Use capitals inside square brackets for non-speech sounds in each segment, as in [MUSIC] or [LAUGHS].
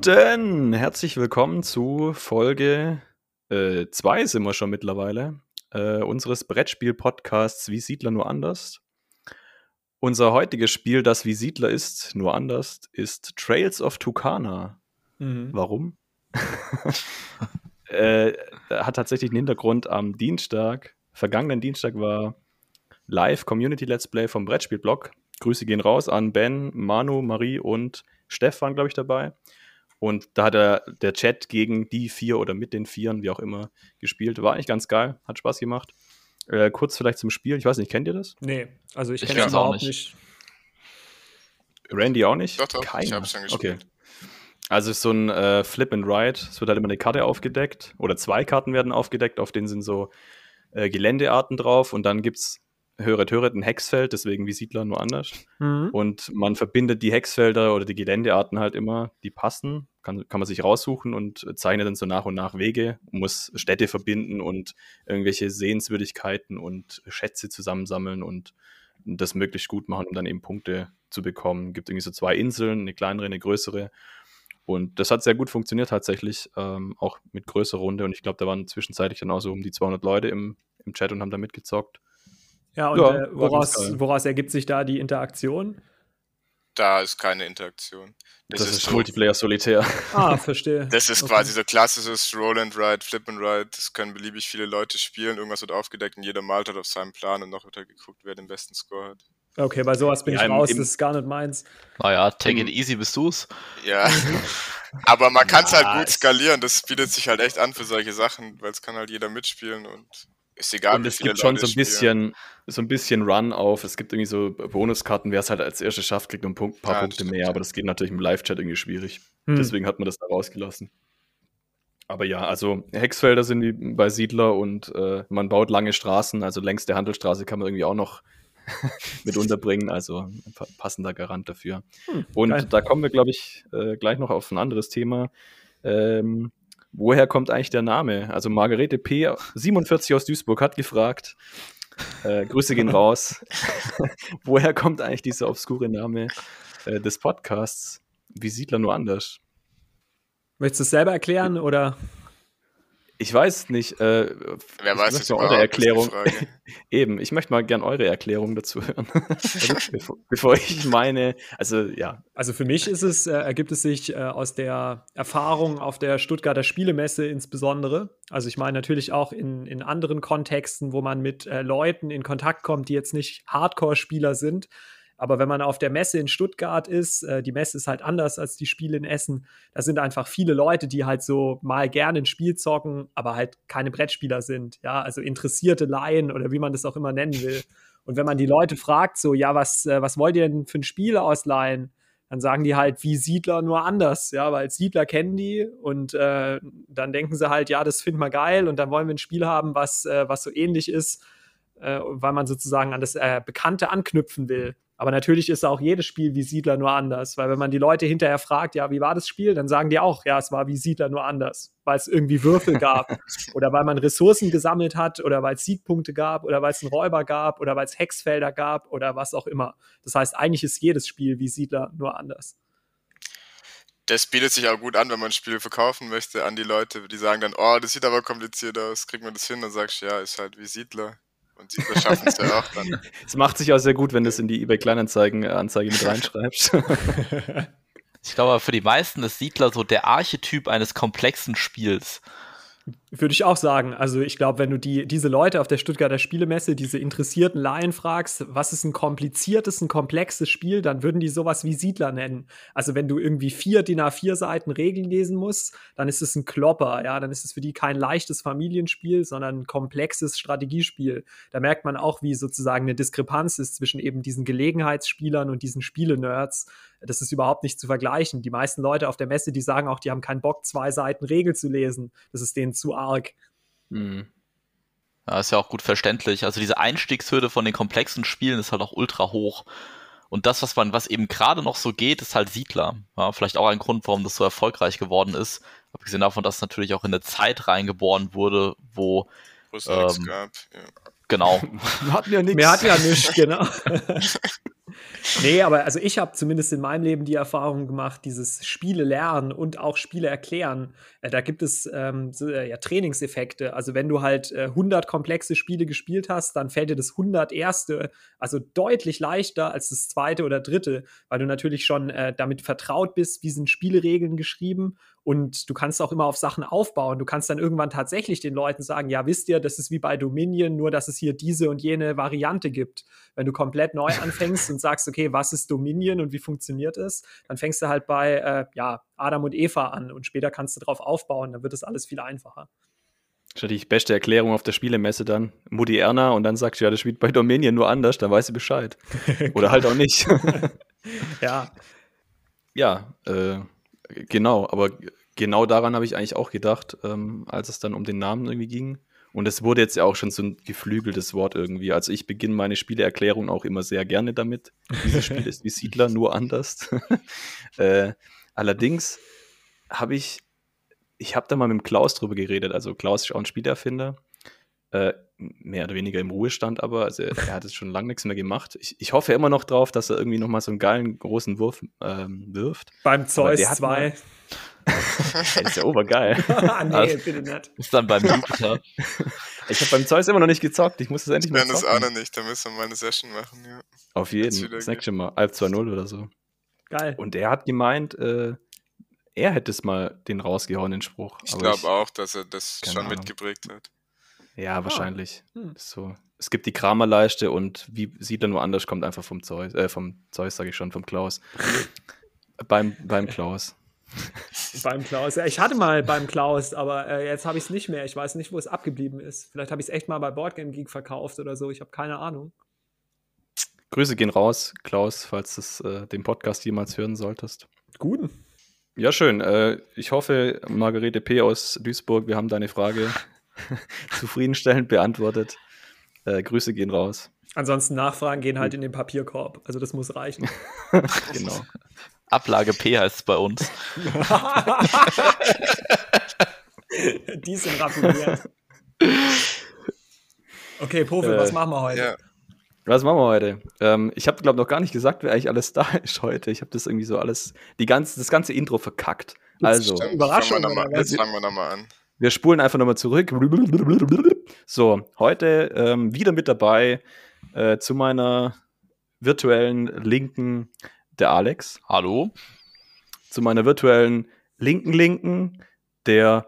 Guten, herzlich willkommen zu Folge 2 äh, sind wir schon mittlerweile, äh, unseres Brettspiel-Podcasts Wie Siedler nur anders. Unser heutiges Spiel, das wie Siedler ist, nur anders, ist Trails of Tucana. Mhm. Warum? [LAUGHS] äh, hat tatsächlich einen Hintergrund am Dienstag. Vergangenen Dienstag war Live Community Let's Play vom Brettspielblog. Grüße gehen raus an Ben, Manu, Marie und Stefan, glaube ich, dabei. Und da hat er der Chat gegen die vier oder mit den Vieren, wie auch immer, gespielt. War eigentlich ganz geil, hat Spaß gemacht. Äh, kurz vielleicht zum Spiel. Ich weiß nicht, kennt ihr das? Nee, also ich, kenne es überhaupt nicht. nicht. Randy auch nicht? Doch, doch, Keiner. ich hab's schon gespielt. Okay. Also es ist so ein äh, Flip and Ride. Es wird halt immer eine Karte aufgedeckt oder zwei Karten werden aufgedeckt, auf denen sind so äh, Geländearten drauf und dann gibt es Höret Höret ein Hexfeld, deswegen wie Siedler nur anders. Mhm. Und man verbindet die Hexfelder oder die Geländearten halt immer, die passen, kann, kann man sich raussuchen und zeichnet dann so nach und nach Wege, muss Städte verbinden und irgendwelche Sehenswürdigkeiten und Schätze zusammensammeln und das möglichst gut machen, um dann eben Punkte zu bekommen. Es Gibt irgendwie so zwei Inseln, eine kleinere, eine größere. Und das hat sehr gut funktioniert tatsächlich, ähm, auch mit größerer Runde. Und ich glaube, da waren zwischenzeitlich dann auch so um die 200 Leute im, im Chat und haben da mitgezockt. Ja, und ja, äh, woraus, woraus ergibt sich da die Interaktion? Da ist keine Interaktion. Das, das ist, ist so, Multiplayer Solitär. Ah, verstehe. Das ist okay. quasi so klassisches Roll and Ride, Flip and Ride. Das können beliebig viele Leute spielen. Irgendwas wird aufgedeckt und jeder malt hat auf seinem Plan und noch wird halt geguckt, wer den besten Score hat. Okay, bei sowas bin ja, ich raus, das ist gar nicht meins. Naja, take it easy, bist du's? Ja. Aber man kann es halt gut skalieren. Das bietet sich halt echt an für solche Sachen, weil es kann halt jeder mitspielen und ist egal, und es gibt schon so ein bisschen, so ein bisschen Run auf. Es gibt irgendwie so Bonuskarten, wer es halt als erstes schafft, kriegt ein paar ja, Punkte mehr, aber das geht natürlich im Live-Chat irgendwie schwierig. Hm. Deswegen hat man das da rausgelassen. Aber ja, also Hexfelder sind wie bei Siedler und äh, man baut lange Straßen, also längs der Handelsstraße kann man irgendwie auch noch [LAUGHS] mit unterbringen, also ein passender Garant dafür. Hm, und geil. da kommen wir, glaube ich, äh, gleich noch auf ein anderes Thema. Ähm, woher kommt eigentlich der Name? Also Margarete P., 47 aus Duisburg, hat gefragt, äh, Grüße gehen raus, [LAUGHS] woher kommt eigentlich dieser obskure Name äh, des Podcasts? Wie Siedler nur anders? Möchtest du es selber erklären oder? Ich weiß nicht. Äh, Wer weiß es eure Erklärung. [LAUGHS] Eben, ich möchte mal gern eure Erklärung dazu hören. [LAUGHS] also, [LAUGHS] bevor, bevor, ich meine, also ja. Also für mich ist es, äh, ergibt es sich äh, aus der Erfahrung auf der Stuttgarter Spielemesse insbesondere. Also ich meine natürlich auch in, in anderen Kontexten, wo man mit äh, Leuten in Kontakt kommt, die jetzt nicht Hardcore-Spieler sind, aber wenn man auf der Messe in Stuttgart ist, äh, die Messe ist halt anders als die Spiele in Essen. Da sind einfach viele Leute, die halt so mal gerne ein Spiel zocken, aber halt keine Brettspieler sind. Ja, also interessierte Laien oder wie man das auch immer nennen will. Und wenn man die Leute fragt, so, ja, was, äh, was wollt ihr denn für ein Spiel ausleihen? Dann sagen die halt, wie Siedler nur anders, ja, weil Siedler kennen die und äh, dann denken sie halt, ja, das finden wir geil und dann wollen wir ein Spiel haben, was, äh, was so ähnlich ist, weil man sozusagen an das Bekannte anknüpfen will. Aber natürlich ist auch jedes Spiel wie Siedler nur anders, weil wenn man die Leute hinterher fragt, ja, wie war das Spiel, dann sagen die auch, ja, es war wie Siedler nur anders, weil es irgendwie Würfel [LAUGHS] gab oder weil man Ressourcen gesammelt hat oder weil es Siegpunkte gab oder weil es einen Räuber gab oder weil es Hexfelder gab oder was auch immer. Das heißt, eigentlich ist jedes Spiel wie Siedler nur anders. Das bietet sich auch gut an, wenn man Spiele verkaufen möchte an die Leute, die sagen dann, oh, das sieht aber kompliziert aus, kriegt man das hin? Dann sagst du, ja, ist halt wie Siedler. Und sie schaffen es ja auch dann. [LAUGHS] Es macht sich auch sehr gut, wenn du es in die eBay Kleinanzeigen-Anzeige mit reinschreibst. ich glaube, für die meisten ist Siedler so der Archetyp eines komplexen Spiels. Würde ich auch sagen. Also ich glaube, wenn du die, diese Leute auf der Stuttgarter Spielemesse, diese interessierten Laien fragst, was ist ein kompliziertes, ein komplexes Spiel, dann würden die sowas wie Siedler nennen. Also wenn du irgendwie vier DIN A4 Seiten Regeln lesen musst, dann ist es ein Klopper, ja, dann ist es für die kein leichtes Familienspiel, sondern ein komplexes Strategiespiel. Da merkt man auch, wie sozusagen eine Diskrepanz ist zwischen eben diesen Gelegenheitsspielern und diesen Spiele-Nerds. Das ist überhaupt nicht zu vergleichen. Die meisten Leute auf der Messe, die sagen auch, die haben keinen Bock, zwei Seiten Regel zu lesen. Das ist denen zu arg. Mhm. Ja, ist ja auch gut verständlich. Also diese Einstiegshürde von den komplexen Spielen ist halt auch ultra hoch. Und das, was man, was eben gerade noch so geht, ist halt Siedler. Ja, vielleicht auch ein Grund, warum das so erfolgreich geworden ist. Abgesehen davon, dass es natürlich auch in eine Zeit reingeboren wurde, wo ähm, gab. Ja. Genau. [LAUGHS] Wir hatten ja nichts. Wir hatten ja nichts, [LAUGHS] genau. [LAUGHS] Nee, aber also ich habe zumindest in meinem Leben die Erfahrung gemacht, dieses Spiele lernen und auch Spiele erklären. Äh, da gibt es ähm, so, äh, ja, Trainingseffekte. Also wenn du halt äh, 100 komplexe Spiele gespielt hast, dann fällt dir das 100 erste also deutlich leichter als das zweite oder dritte, weil du natürlich schon äh, damit vertraut bist, wie sind Spieleregeln geschrieben und du kannst auch immer auf Sachen aufbauen. Du kannst dann irgendwann tatsächlich den Leuten sagen, ja, wisst ihr, das ist wie bei Dominion, nur dass es hier diese und jene Variante gibt. Wenn du komplett neu [LAUGHS] anfängst und sagst, okay, was ist Dominion und wie funktioniert es, dann fängst du halt bei äh, ja, Adam und Eva an und später kannst du drauf aufbauen, dann wird das alles viel einfacher. Statt die beste Erklärung auf der Spielemesse dann. Mutti Erna und dann sagst du, ja, das spielt bei Dominion nur anders, dann weiß sie Bescheid. [LAUGHS] Oder halt auch nicht. [LAUGHS] ja. Ja, äh, genau, aber genau daran habe ich eigentlich auch gedacht, ähm, als es dann um den Namen irgendwie ging. Und es wurde jetzt ja auch schon so ein geflügeltes Wort irgendwie. Also ich beginne meine Spieleerklärung auch immer sehr gerne damit. Dieses Spiel ist wie Siedler, [LAUGHS] nur anders. [LAUGHS] äh, allerdings habe ich, ich habe da mal mit Klaus drüber geredet. Also Klaus ist auch ein Spielerfinder. Äh, mehr oder weniger im Ruhestand, aber also er, er hat es schon lange nichts mehr gemacht. Ich, ich hoffe immer noch drauf, dass er irgendwie nochmal so einen geilen großen Wurf ähm, wirft. Beim Zeus 2. das [LAUGHS] ist ja obergeil. [LAUGHS] ah, nee, also, bitte nicht. Ist dann beim Jupiter. [LAUGHS] ich habe beim Zeus immer noch nicht gezockt. Ich muss es endlich ich mal zocken. Ich das auch noch nicht. Da müssen wir mal eine Session machen, ja. Auf jeden. Das nächste Mal. Alp 2.0 oder so. Geil. Und er hat gemeint, äh, er hätte es mal den rausgehauen, den Spruch. Ich glaube auch, dass er das schon Ahnung. mitgeprägt hat. Ja, wahrscheinlich. Oh. Hm. So. Es gibt die Kramerleiste und wie sieht er nur anders, kommt einfach vom Zeus, äh, vom Zeus, sage ich schon, vom Klaus. beim, beim Klaus. [LAUGHS] beim Klaus. Ja, ich hatte mal beim Klaus, aber äh, jetzt habe ich es nicht mehr. Ich weiß nicht, wo es abgeblieben ist. Vielleicht habe ich es echt mal bei Boardgame Geek verkauft oder so. Ich habe keine Ahnung. Grüße gehen raus, Klaus, falls du äh, den Podcast jemals hören solltest. Guten. Ja, schön. Äh, ich hoffe, Margarete P. aus Duisburg, wir haben deine Frage [LAUGHS] zufriedenstellend beantwortet. Äh, Grüße gehen raus. Ansonsten Nachfragen gehen halt in den Papierkorb. Also das muss reichen. [LAUGHS] genau. Ablage P heißt es bei uns. [LAUGHS] Die sind raffiniert. Okay, Pofel, äh, was machen wir heute? Ja. Was machen wir heute? Ähm, ich habe, glaube ich, noch gar nicht gesagt, wer eigentlich alles [LAUGHS] da ist heute. Ich habe das irgendwie so alles, die ganze, das ganze Intro verkackt. Also, Überraschung. Jetzt fangen wir nochmal an. Wir spulen einfach nochmal zurück. So, heute ähm, wieder mit dabei äh, zu meiner virtuellen Linken der Alex. Hallo. Zu meiner virtuellen linken Linken der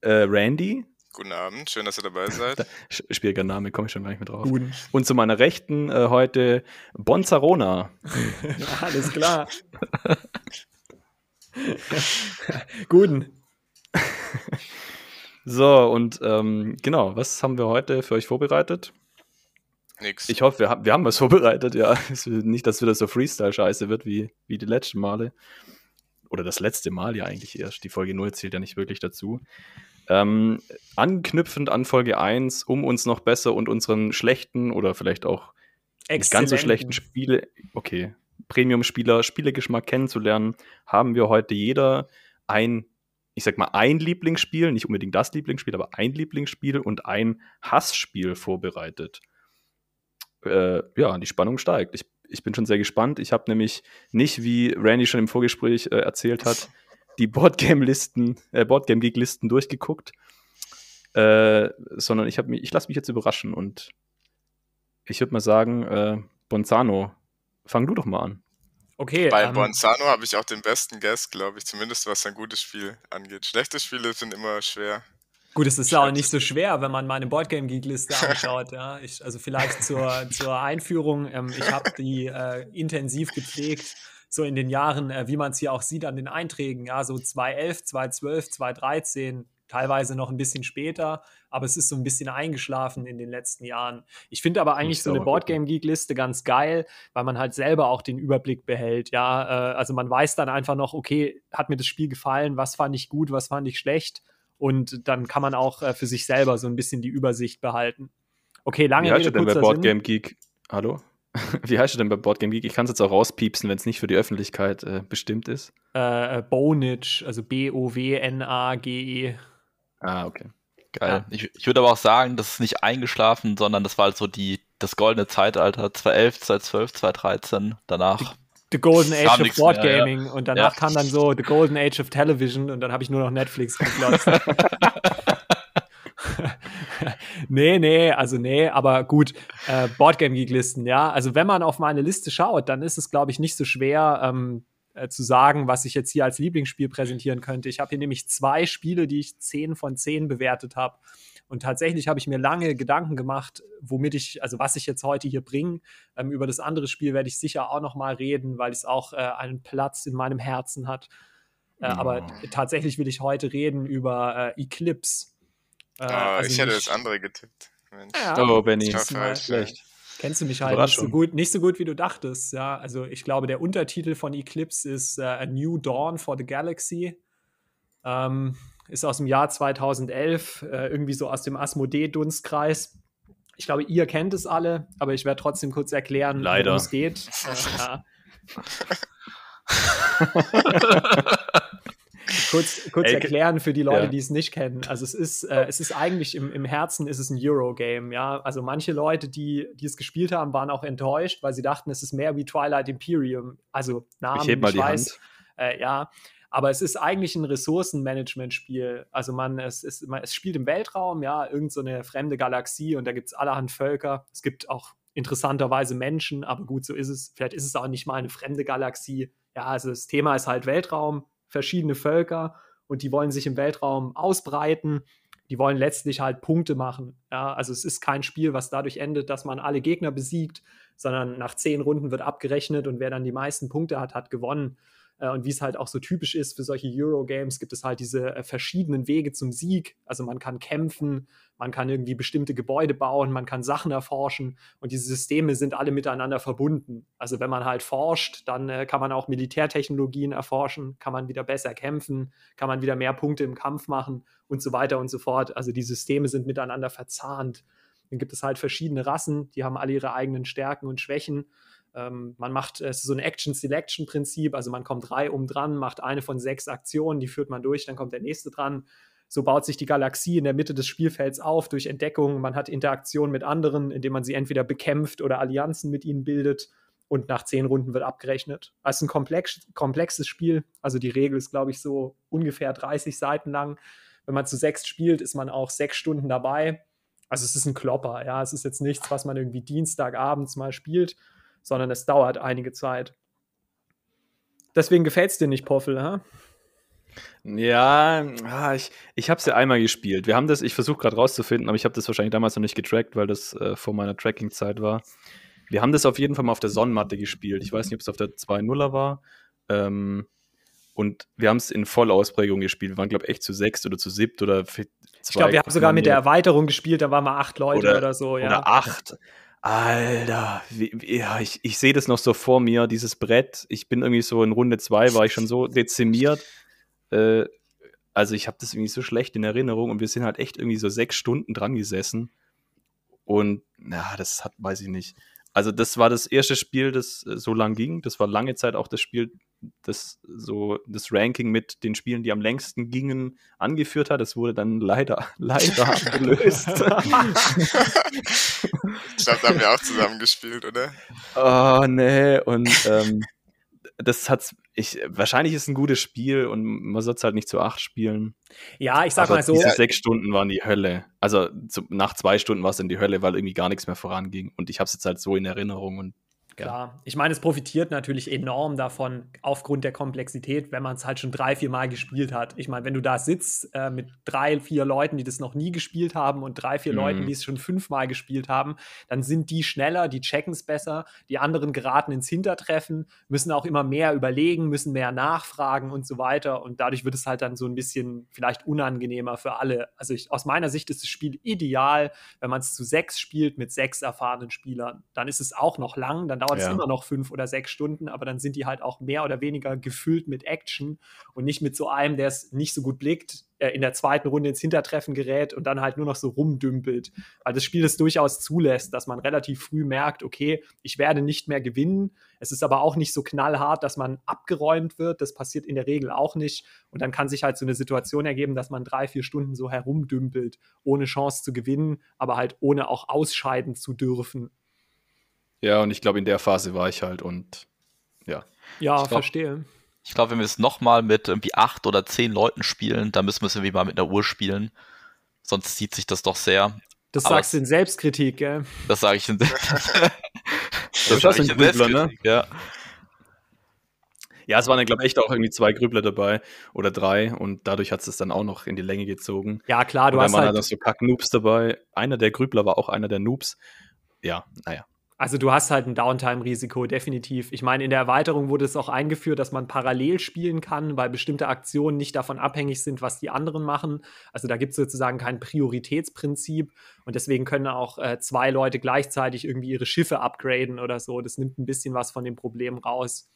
äh, Randy. Guten Abend, schön, dass ihr dabei [LAUGHS] seid. Schwieriger Name, komme ich schon gar nicht mehr drauf. Guten. Und zu meiner Rechten äh, heute Bonzarona. [LAUGHS] Alles klar. [LAUGHS] Guten. so, und ähm, genau, was haben wir heute für euch vorbereitet? Nix. Ich hoffe, wir, haben, wir haben was [LAUGHS] vorbereitet, ja. Nicht, dass wieder so Freestyle-Scheiße wird wie, wie die letzten Male. Oder das letzte Mal ja eigentlich erst. Die Folge 0 zählt ja nicht wirklich dazu. Ähm, anknüpfend an Folge 1, um uns noch besser und unseren schlechten oder vielleicht auch nicht ganz so schlechten Spiele, okay, Premium-Spieler, Spielegeschmack kennenzulernen, haben wir heute jeder ein ich sag mal, ein Lieblingsspiel, nicht unbedingt das Lieblingsspiel, aber ein Lieblingsspiel und ein Hassspiel vorbereitet. Äh, ja, die Spannung steigt. Ich, ich bin schon sehr gespannt. Ich habe nämlich nicht, wie Randy schon im Vorgespräch äh, erzählt hat, [LAUGHS] die Boardgame-Listen, äh, Boardgame-Geek-Listen durchgeguckt, äh, sondern ich, mich, ich lasse mich jetzt überraschen und ich würde mal sagen, äh, Bonzano, fang du doch mal an. Okay. Bei ähm, Bonzano habe ich auch den besten Guest, glaube ich, zumindest was ein gutes Spiel angeht. Schlechte Spiele sind immer schwer. Gut, es ist ja auch nicht so schwer, wenn man meine Boardgame Geek Liste anschaut. ja. Ich, also vielleicht zur, [LAUGHS] zur Einführung. Ähm, ich habe die äh, intensiv gepflegt, so in den Jahren, äh, wie man es hier auch sieht an den Einträgen. Ja, so 2011, 2012, 2013, teilweise noch ein bisschen später, aber es ist so ein bisschen eingeschlafen in den letzten Jahren. Ich finde aber eigentlich so eine Boardgame Geek Liste ganz geil, weil man halt selber auch den Überblick behält. Ja, äh, also man weiß dann einfach noch, okay, hat mir das Spiel gefallen, was fand ich gut, was fand ich schlecht und dann kann man auch äh, für sich selber so ein bisschen die Übersicht behalten. Okay, lange Wie heißt Rede, denn bei Boardgame Geek? Hallo? [LAUGHS] Wie heißt du denn bei Boardgame Geek? Ich kann es jetzt auch rauspiepsen, wenn es nicht für die Öffentlichkeit äh, bestimmt ist. Äh, äh Bonage, also B-O-W-N-A-G-E. Ah, okay. Geil. Ja. Ich, ich würde aber auch sagen, das ist nicht eingeschlafen, sondern das war halt so die, das goldene Zeitalter 2011, 2012, 2013, danach. The, Golden Age of Board Gaming ja. und danach ja. kam dann so The Golden Age of Television und dann habe ich nur noch Netflix geglotzt. [LAUGHS] nee, nee, also nee, aber gut, äh, Boardgame Geek Listen, ja. Also wenn man auf meine Liste schaut, dann ist es, glaube ich, nicht so schwer ähm, äh, zu sagen, was ich jetzt hier als Lieblingsspiel präsentieren könnte. Ich habe hier nämlich zwei Spiele, die ich 10 von 10 bewertet habe. Und tatsächlich habe ich mir lange Gedanken gemacht, womit ich, also was ich jetzt heute hier bringe. Ähm, über das andere Spiel werde ich sicher auch noch mal reden, weil es auch äh, einen Platz in meinem Herzen hat. Äh, oh. Aber tatsächlich will ich heute reden über äh, Eclipse. Äh, oh, also ich hätte das andere getippt. Mensch. Ja, oh, Benny. Das war schlecht. Kennst du mich halt nicht so gut, nicht so gut, wie du dachtest. Ja, also ich glaube, der Untertitel von Eclipse ist uh, A New Dawn for the Galaxy. Ähm, ist aus dem Jahr 2011, äh, irgendwie so aus dem Asmodee-Dunstkreis. Ich glaube, ihr kennt es alle, aber ich werde trotzdem kurz erklären, worum es geht. Äh, ja. [LAUGHS] kurz, kurz Ey, erklären für die Leute, ja. die es nicht kennen. Also es ist, äh, es ist eigentlich im, im Herzen ist es ein Eurogame, ja. Also manche Leute, die, die es gespielt haben, waren auch enttäuscht, weil sie dachten, es ist mehr wie Twilight Imperium. Also Namen, ich, heb mal ich die weiß, Hand. Äh, ja. Aber es ist eigentlich ein Ressourcenmanagement-Spiel. Also man, es, ist, man, es spielt im Weltraum, ja, irgendeine so fremde Galaxie und da gibt es allerhand Völker. Es gibt auch interessanterweise Menschen, aber gut, so ist es. Vielleicht ist es auch nicht mal eine fremde Galaxie. Ja, also das Thema ist halt Weltraum, verschiedene Völker und die wollen sich im Weltraum ausbreiten. Die wollen letztlich halt Punkte machen. Ja, also es ist kein Spiel, was dadurch endet, dass man alle Gegner besiegt, sondern nach zehn Runden wird abgerechnet und wer dann die meisten Punkte hat, hat gewonnen. Äh, und wie es halt auch so typisch ist für solche Euro-Games, gibt es halt diese äh, verschiedenen Wege zum Sieg. Also man kann kämpfen, man kann irgendwie bestimmte Gebäude bauen, man kann Sachen erforschen und diese Systeme sind alle miteinander verbunden. Also wenn man halt forscht, dann äh, kann man auch Militärtechnologien erforschen, kann man wieder besser kämpfen, kann man wieder mehr Punkte im Kampf machen und so weiter und so fort. Also die Systeme sind miteinander verzahnt. Dann gibt es halt verschiedene Rassen, die haben alle ihre eigenen Stärken und Schwächen. Ähm, man macht es so ein Action-Selection-Prinzip, also man kommt drei um dran, macht eine von sechs Aktionen, die führt man durch, dann kommt der nächste dran. So baut sich die Galaxie in der Mitte des Spielfelds auf durch Entdeckung. Man hat Interaktion mit anderen, indem man sie entweder bekämpft oder Allianzen mit ihnen bildet. Und nach zehn Runden wird abgerechnet. Es ist ein komplex, komplexes Spiel. Also die Regel ist, glaube ich, so ungefähr 30 Seiten lang. Wenn man zu sechs spielt, ist man auch sechs Stunden dabei. Also es ist ein Klopper, ja. Es ist jetzt nichts, was man irgendwie Dienstagabends mal spielt, sondern es dauert einige Zeit. Deswegen gefällt es dir nicht, Poffel, ha? Ja, ah, ich, ich habe es ja einmal gespielt. Wir haben das, ich versuche gerade rauszufinden, aber ich habe das wahrscheinlich damals noch nicht getrackt, weil das äh, vor meiner Tracking-Zeit war. Wir haben das auf jeden Fall mal auf der Sonnenmatte gespielt. Ich weiß nicht, ob es auf der 2.0er war. Ähm, und wir haben es in Vollausprägung gespielt. Wir waren, glaube ich, echt zu sechst oder zu siebt oder zwei. Ich glaube, wir haben sogar mit der Erweiterung gespielt, da waren wir acht Leute oder, oder so. Ja. Oder acht. Alter, wie, wie, ja, ich, ich sehe das noch so vor mir, dieses Brett. Ich bin irgendwie so in Runde zwei, war ich schon so dezimiert. Äh, also ich habe das irgendwie so schlecht in Erinnerung und wir sind halt echt irgendwie so sechs Stunden dran gesessen. Und na, das hat, weiß ich nicht. Also das war das erste Spiel, das äh, so lang ging. Das war lange Zeit auch das Spiel, das so das Ranking mit den Spielen, die am längsten gingen, angeführt hat. Das wurde dann leider, [LAUGHS] leider [LAUGHS] abgelöst. ich glaube, da haben wir auch zusammen gespielt, oder? Oh, nee. Und ähm, das hat's. Ich, wahrscheinlich ist es ein gutes Spiel und man soll es halt nicht zu acht spielen. Ja, ich sag Aber mal so. Diese sechs Stunden waren die Hölle. Also zu, nach zwei Stunden war es in die Hölle, weil irgendwie gar nichts mehr voranging. Und ich habe es jetzt halt so in Erinnerung und Klar, ich meine, es profitiert natürlich enorm davon, aufgrund der Komplexität, wenn man es halt schon drei, vier Mal gespielt hat. Ich meine, wenn du da sitzt äh, mit drei, vier Leuten, die das noch nie gespielt haben und drei, vier mhm. Leuten, die es schon fünfmal gespielt haben, dann sind die schneller, die checken es besser, die anderen geraten ins Hintertreffen, müssen auch immer mehr überlegen, müssen mehr nachfragen und so weiter. Und dadurch wird es halt dann so ein bisschen vielleicht unangenehmer für alle. Also ich, aus meiner Sicht ist das Spiel ideal, wenn man es zu sechs spielt mit sechs erfahrenen Spielern. Dann ist es auch noch lang, dann dauert es ja. immer noch fünf oder sechs Stunden, aber dann sind die halt auch mehr oder weniger gefüllt mit Action und nicht mit so einem, der es nicht so gut blickt, äh, in der zweiten Runde ins Hintertreffen gerät und dann halt nur noch so rumdümpelt. Weil das Spiel es durchaus zulässt, dass man relativ früh merkt, okay, ich werde nicht mehr gewinnen. Es ist aber auch nicht so knallhart, dass man abgeräumt wird. Das passiert in der Regel auch nicht. Und dann kann sich halt so eine Situation ergeben, dass man drei, vier Stunden so herumdümpelt, ohne Chance zu gewinnen, aber halt ohne auch ausscheiden zu dürfen. Ja, und ich glaube, in der Phase war ich halt und ja. Ja, glaub, verstehe. Ich glaube, wenn wir es nochmal mit irgendwie acht oder zehn Leuten spielen, dann müssen wir es irgendwie mal mit einer Uhr spielen. Sonst zieht sich das doch sehr. Das Aber sagst du in Selbstkritik, gell? Das sage ich in, das das sag ich in [LAUGHS] Selbstkritik, ne? ja. Ja, es waren dann, glaube ich, echt auch irgendwie zwei Grübler dabei oder drei und dadurch hat es dann auch noch in die Länge gezogen. Ja, klar, du und hast dann halt. Da so Kack-Noobs dabei. Einer der Grübler war auch einer der Noobs. Ja, naja. Also du hast halt ein Downtime-Risiko, definitiv. Ich meine, in der Erweiterung wurde es auch eingeführt, dass man parallel spielen kann, weil bestimmte Aktionen nicht davon abhängig sind, was die anderen machen. Also da gibt es sozusagen kein Prioritätsprinzip und deswegen können auch äh, zwei Leute gleichzeitig irgendwie ihre Schiffe upgraden oder so. Das nimmt ein bisschen was von dem Problem raus.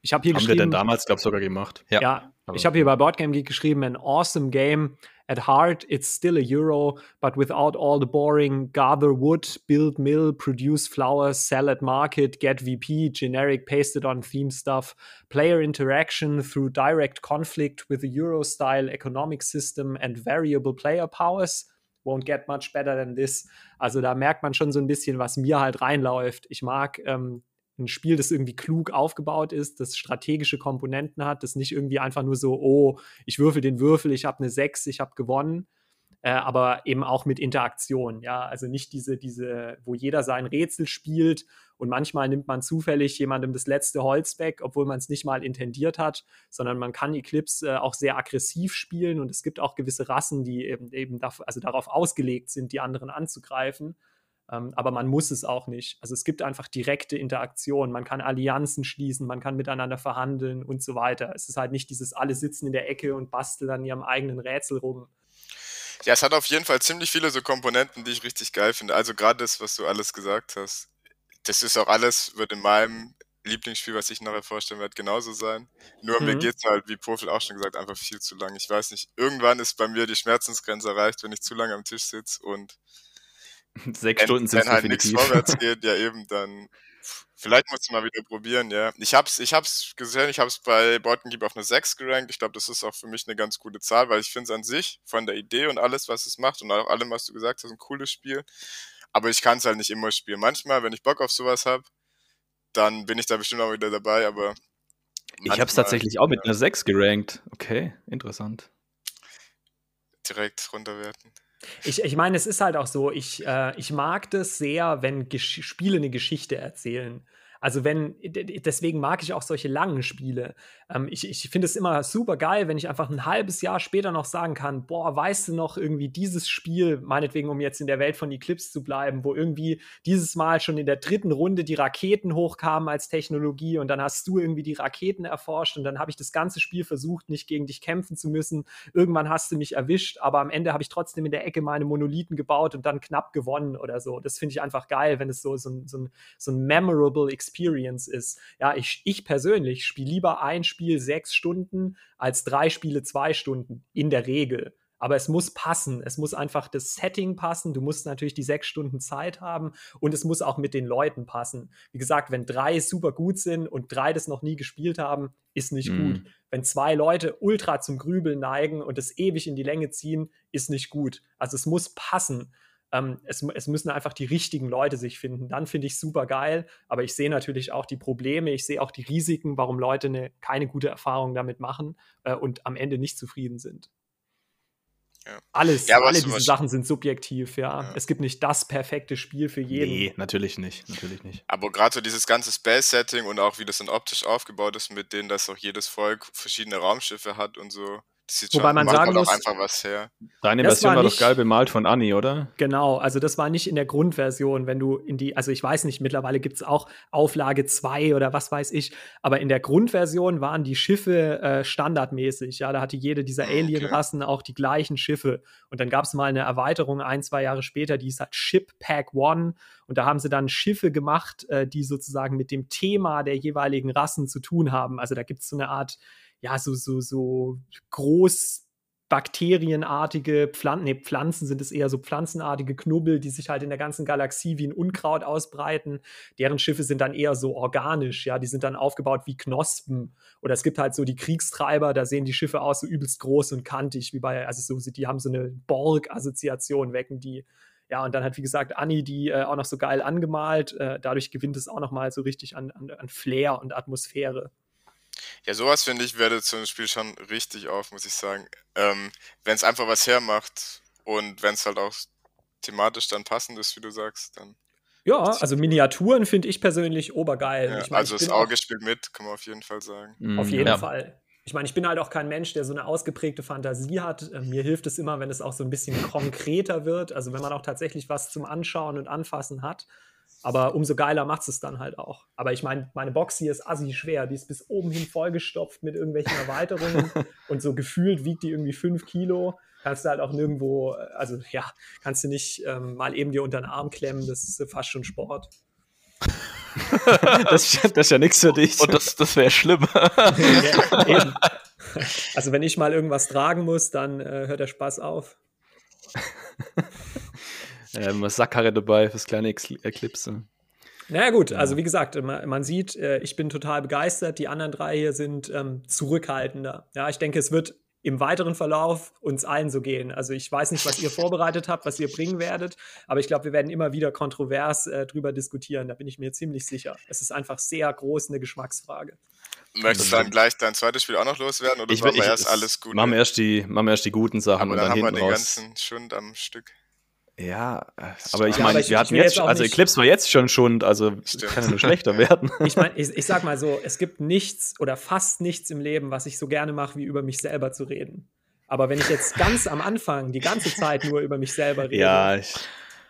Ich habe hier Haben geschrieben. wir denn damals, glaube ich, sogar gemacht. Ja, ja ich habe hier bei Boardgame Geek geschrieben, an awesome game. At heart, it's still a Euro, but without all the boring gather wood, build mill, produce flowers, sell at market, get VP, generic pasted on theme stuff, player interaction through direct conflict with the Euro style economic system and variable player powers. Won't get much better than this. Also da merkt man schon so ein bisschen, was mir halt reinläuft. Ich mag ähm, ein Spiel, das irgendwie klug aufgebaut ist, das strategische Komponenten hat, das nicht irgendwie einfach nur so, oh, ich würfel den Würfel, ich habe eine 6, ich habe gewonnen, äh, aber eben auch mit Interaktion, ja, also nicht diese, diese, wo jeder sein Rätsel spielt und manchmal nimmt man zufällig jemandem das letzte Holz weg, obwohl man es nicht mal intendiert hat, sondern man kann Eclipse äh, auch sehr aggressiv spielen und es gibt auch gewisse Rassen, die eben, eben dafür, also darauf ausgelegt sind, die anderen anzugreifen. Ähm, aber man muss es auch nicht. Also es gibt einfach direkte Interaktion. Man kann Allianzen schließen, man kann miteinander verhandeln und so weiter. Es ist halt nicht dieses alle sitzen in der Ecke und basteln an ihrem eigenen Rätsel rum. Ja, es hat auf jeden Fall ziemlich viele so Komponenten, die ich richtig geil finde. Also gerade das, was du alles gesagt hast. Das ist auch alles, wird in meinem Lieblingsspiel, was ich nachher vorstellen werde, genauso sein. Nur mhm. mir geht es halt, wie Profil auch schon gesagt, einfach viel zu lang. Ich weiß nicht, irgendwann ist bei mir die Schmerzensgrenze erreicht, wenn ich zu lange am Tisch sitze und [LAUGHS] Sechs wenn, Stunden sind Wenn halt nichts vorwärts [LAUGHS] geht, ja eben, dann vielleicht muss ich mal wieder probieren, ja. Ich hab's, ich hab's gesehen, ich hab's bei Bottenkeep auf eine 6 gerankt. Ich glaube, das ist auch für mich eine ganz gute Zahl, weil ich finde es an sich von der Idee und alles, was es macht und auch allem, was du gesagt hast, ein cooles Spiel. Aber ich kann es halt nicht immer spielen. Manchmal, wenn ich Bock auf sowas habe, dann bin ich da bestimmt auch wieder dabei, aber. ich habe es tatsächlich auch mit ja. einer 6 gerankt. Okay, interessant. Direkt runterwerten. Ich, ich meine, es ist halt auch so, ich, äh, ich mag das sehr, wenn Gesch Spiele eine Geschichte erzählen. Also wenn, deswegen mag ich auch solche langen Spiele. Ähm, ich ich finde es immer super geil, wenn ich einfach ein halbes Jahr später noch sagen kann, boah, weißt du noch irgendwie dieses Spiel, meinetwegen, um jetzt in der Welt von Eclipse zu bleiben, wo irgendwie dieses Mal schon in der dritten Runde die Raketen hochkamen als Technologie und dann hast du irgendwie die Raketen erforscht und dann habe ich das ganze Spiel versucht, nicht gegen dich kämpfen zu müssen. Irgendwann hast du mich erwischt, aber am Ende habe ich trotzdem in der Ecke meine Monolithen gebaut und dann knapp gewonnen oder so. Das finde ich einfach geil, wenn es so, so, so, so ein memorable Experience Experience ist. Ja, ich, ich persönlich spiele lieber ein Spiel sechs Stunden als drei Spiele zwei Stunden, in der Regel. Aber es muss passen. Es muss einfach das Setting passen. Du musst natürlich die sechs Stunden Zeit haben und es muss auch mit den Leuten passen. Wie gesagt, wenn drei super gut sind und drei das noch nie gespielt haben, ist nicht mhm. gut. Wenn zwei Leute ultra zum Grübeln neigen und es ewig in die Länge ziehen, ist nicht gut. Also es muss passen. Ähm, es, es, müssen einfach die richtigen Leute sich finden. Dann finde ich super geil. Aber ich sehe natürlich auch die Probleme, ich sehe auch die Risiken, warum Leute eine, keine gute Erfahrung damit machen äh, und am Ende nicht zufrieden sind. Ja. Alles, ja, alle diese Sachen sind subjektiv, ja. ja. Es gibt nicht das perfekte Spiel für jeden. Nee, natürlich nicht, natürlich nicht. Aber gerade so dieses ganze Space-Setting und auch wie das dann optisch aufgebaut ist, mit denen, dass auch jedes Volk verschiedene Raumschiffe hat und so, Wobei man sagen muss, einfach was her. Deine Version war, war nicht, doch geil bemalt von Anni, oder? Genau, also das war nicht in der Grundversion, wenn du in die, also ich weiß nicht, mittlerweile gibt es auch Auflage 2 oder was weiß ich, aber in der Grundversion waren die Schiffe äh, standardmäßig, ja, da hatte jede dieser ah, Alien-Rassen okay. auch die gleichen Schiffe und dann gab es mal eine Erweiterung ein, zwei Jahre später, die hieß halt Ship Pack One und da haben sie dann Schiffe gemacht, äh, die sozusagen mit dem Thema der jeweiligen Rassen zu tun haben, also da gibt es so eine Art ja, so, so, so groß bakterienartige Pflanzen, nee, Pflanzen sind es eher so pflanzenartige Knubbel, die sich halt in der ganzen Galaxie wie ein Unkraut ausbreiten. Deren Schiffe sind dann eher so organisch, ja, die sind dann aufgebaut wie Knospen. Oder es gibt halt so die Kriegstreiber, da sehen die Schiffe aus so übelst groß und kantig, wie bei, also so, die haben so eine Borg-Assoziation, wecken die Ja, und dann hat, wie gesagt, Anni die äh, auch noch so geil angemalt. Äh, dadurch gewinnt es auch noch mal so richtig an, an, an Flair und Atmosphäre. Ja, sowas finde ich, wertet so ein Spiel schon richtig auf, muss ich sagen. Ähm, wenn es einfach was hermacht und wenn es halt auch thematisch dann passend ist, wie du sagst, dann. Ja, also Miniaturen finde ich persönlich obergeil. Ja, ich mein, also das Auge spielt mit, kann man auf jeden Fall sagen. Auf jeden ja. Fall. Ich meine, ich bin halt auch kein Mensch, der so eine ausgeprägte Fantasie hat. Äh, Mir hilft es immer, wenn es auch so ein bisschen konkreter wird. Also wenn man auch tatsächlich was zum Anschauen und Anfassen hat. Aber umso geiler macht es dann halt auch. Aber ich meine, meine Box hier ist assi schwer. Die ist bis oben hin vollgestopft mit irgendwelchen Erweiterungen. [LAUGHS] und so gefühlt wiegt die irgendwie fünf Kilo. Kannst du halt auch nirgendwo, äh, also ja, kannst du nicht ähm, mal eben dir unter den Arm klemmen. Das ist fast schon Sport. das, [LAUGHS] das ist ja nichts für dich. Und das, das wäre schlimm. [LAUGHS] Ja, eben. Also wenn ich mal irgendwas tragen muss, dann äh, hört der Spaß auf. Ähm, Sackkarre dabei fürs kleine Ex- Eclipse. Naja gut, also wie gesagt, man, man sieht, äh, ich bin total begeistert. Die anderen drei hier sind ähm, zurückhaltender. Ja, ich denke, es wird im weiteren Verlauf uns allen so gehen. Also ich weiß nicht, was ihr [LAUGHS] vorbereitet habt, was ihr bringen werdet, aber ich glaube, wir werden immer wieder kontrovers äh, drüber diskutieren. Da bin ich mir ziemlich sicher. Es ist einfach sehr groß eine Geschmacksfrage. Möchtest du dann gleich dein zweites Spiel auch noch loswerden oder Ich, machen wir ich, erst alles gut? Machen wir erst die, machen wir erst die guten Sachen aber und dann dann haben wir hinten den raus. ganzen Schund am Stück. Ja, äh, aber ich Ja, meine, aber ich- wir hatten jetzt, jetzt also Eclipse war jetzt schon Schund, also Stimmt. kann ja nur schlechter werden. [LAUGHS] Ich meine, ich, ich sag mal so, [LAUGHS] es gibt nichts oder fast nichts im Leben, was ich so gerne mache, wie über mich selber zu reden. Aber wenn ich jetzt ganz am Anfang die ganze Zeit nur über mich selber rede, Ja, ich,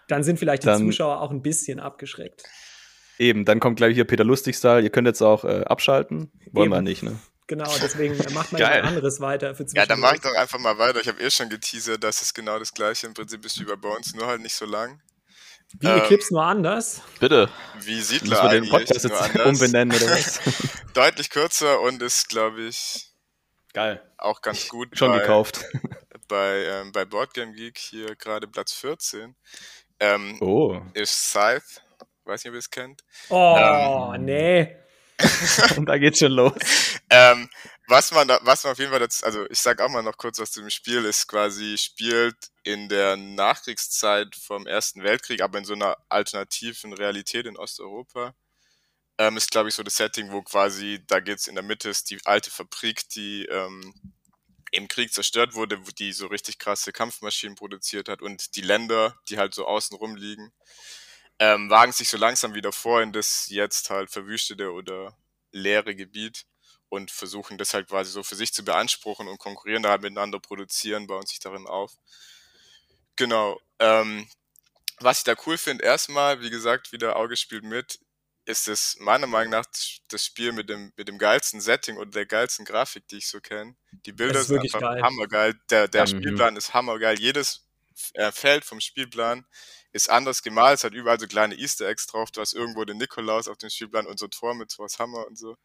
dann sind vielleicht die Dann- Zuschauer auch ein bisschen abgeschreckt. eben, dann kommt gleich hier Peter Lustig-Style. Ihr könnt jetzt auch äh, abschalten. Wollen wir Eben. nicht, ne? Genau, deswegen macht man Geil. jemand anderes weiter. Für Ja, dann mache ich doch einfach mal weiter. Ich habe eh schon geteasert, dass es genau das gleiche im Prinzip ist wie bei uns, nur halt nicht so lang. Wie ähm, Eclipse nur anders. Bitte. Wie Müssen Siedler wir den Podcast nur jetzt anders. umbenennen oder was? [LAUGHS] Deutlich kürzer und ist, glaube ich, Geil. auch ganz gut Schon bei, gekauft. [LAUGHS] bei, ähm, bei Boardgame Geek hier gerade Platz 14. Ähm, Oh. ist Scythe. Weiß nicht, ob ihr es kennt. Oh, Ähm, nee. [LAUGHS] Und da geht's schon los. Ähm, was man da, was man auf jeden Fall dazu, also ich sag auch mal noch kurz zu dem Spiel, ist quasi, spielt in der Nachkriegszeit vom Ersten Weltkrieg, aber in so einer alternativen Realität in Osteuropa. Ähm, ist, glaube ich, so das Setting, wo quasi, da geht's in der Mitte, ist die alte Fabrik, die ähm, im Krieg zerstört wurde, die so richtig krasse Kampfmaschinen produziert hat und die Länder, die halt so außen rum liegen, ähm, wagen sich so langsam wieder vor in das jetzt halt verwüstete oder leere Gebiet und versuchen das halt quasi so für sich zu beanspruchen und konkurrieren da halt miteinander, produzieren, bauen sich darin auf. Genau. Ähm, was ich da cool finde, erstmal, wie gesagt, wieder Auge spielt mit, ist es meiner Meinung nach das Spiel mit dem, mit dem geilsten Setting und der geilsten Grafik, die ich so kenne. Die Bilder sind wirklich einfach geil. hammergeil. Der, der Ja, mhm. Spielplan ist hammergeil. Jedes äh, Feld vom Spielplan ist anders gemalt. Es hat überall so kleine Easter Eggs drauf. Du hast irgendwo den Nikolaus auf dem Spielplan und so Tor mit Thors Hammer und so.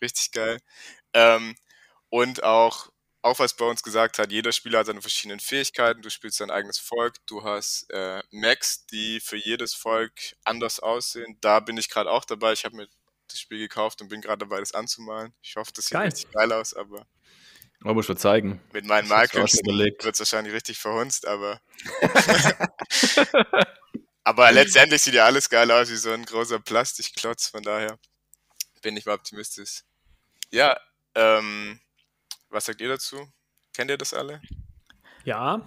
Richtig geil. Ähm, und auch, auch was bei uns gesagt hat, jeder Spieler hat seine verschiedenen Fähigkeiten. Du spielst dein eigenes Volk. Du hast äh, Max, die für jedes Volk anders aussehen. Da bin ich gerade auch dabei. Ich habe mir das Spiel gekauft und bin gerade dabei, das anzumalen. Ich hoffe, das sieht Geil. richtig geil aus, aber Oh, muss ich mal zeigen. mit meinen überlegt. wird es wahrscheinlich richtig verhunzt, aber. [LAUGHS] aber letztendlich sieht ja alles geil aus, wie so ein großer Plastikklotz, von daher bin ich mal optimistisch. Ja, ähm, was sagt ihr dazu? Kennt ihr das alle? Ja,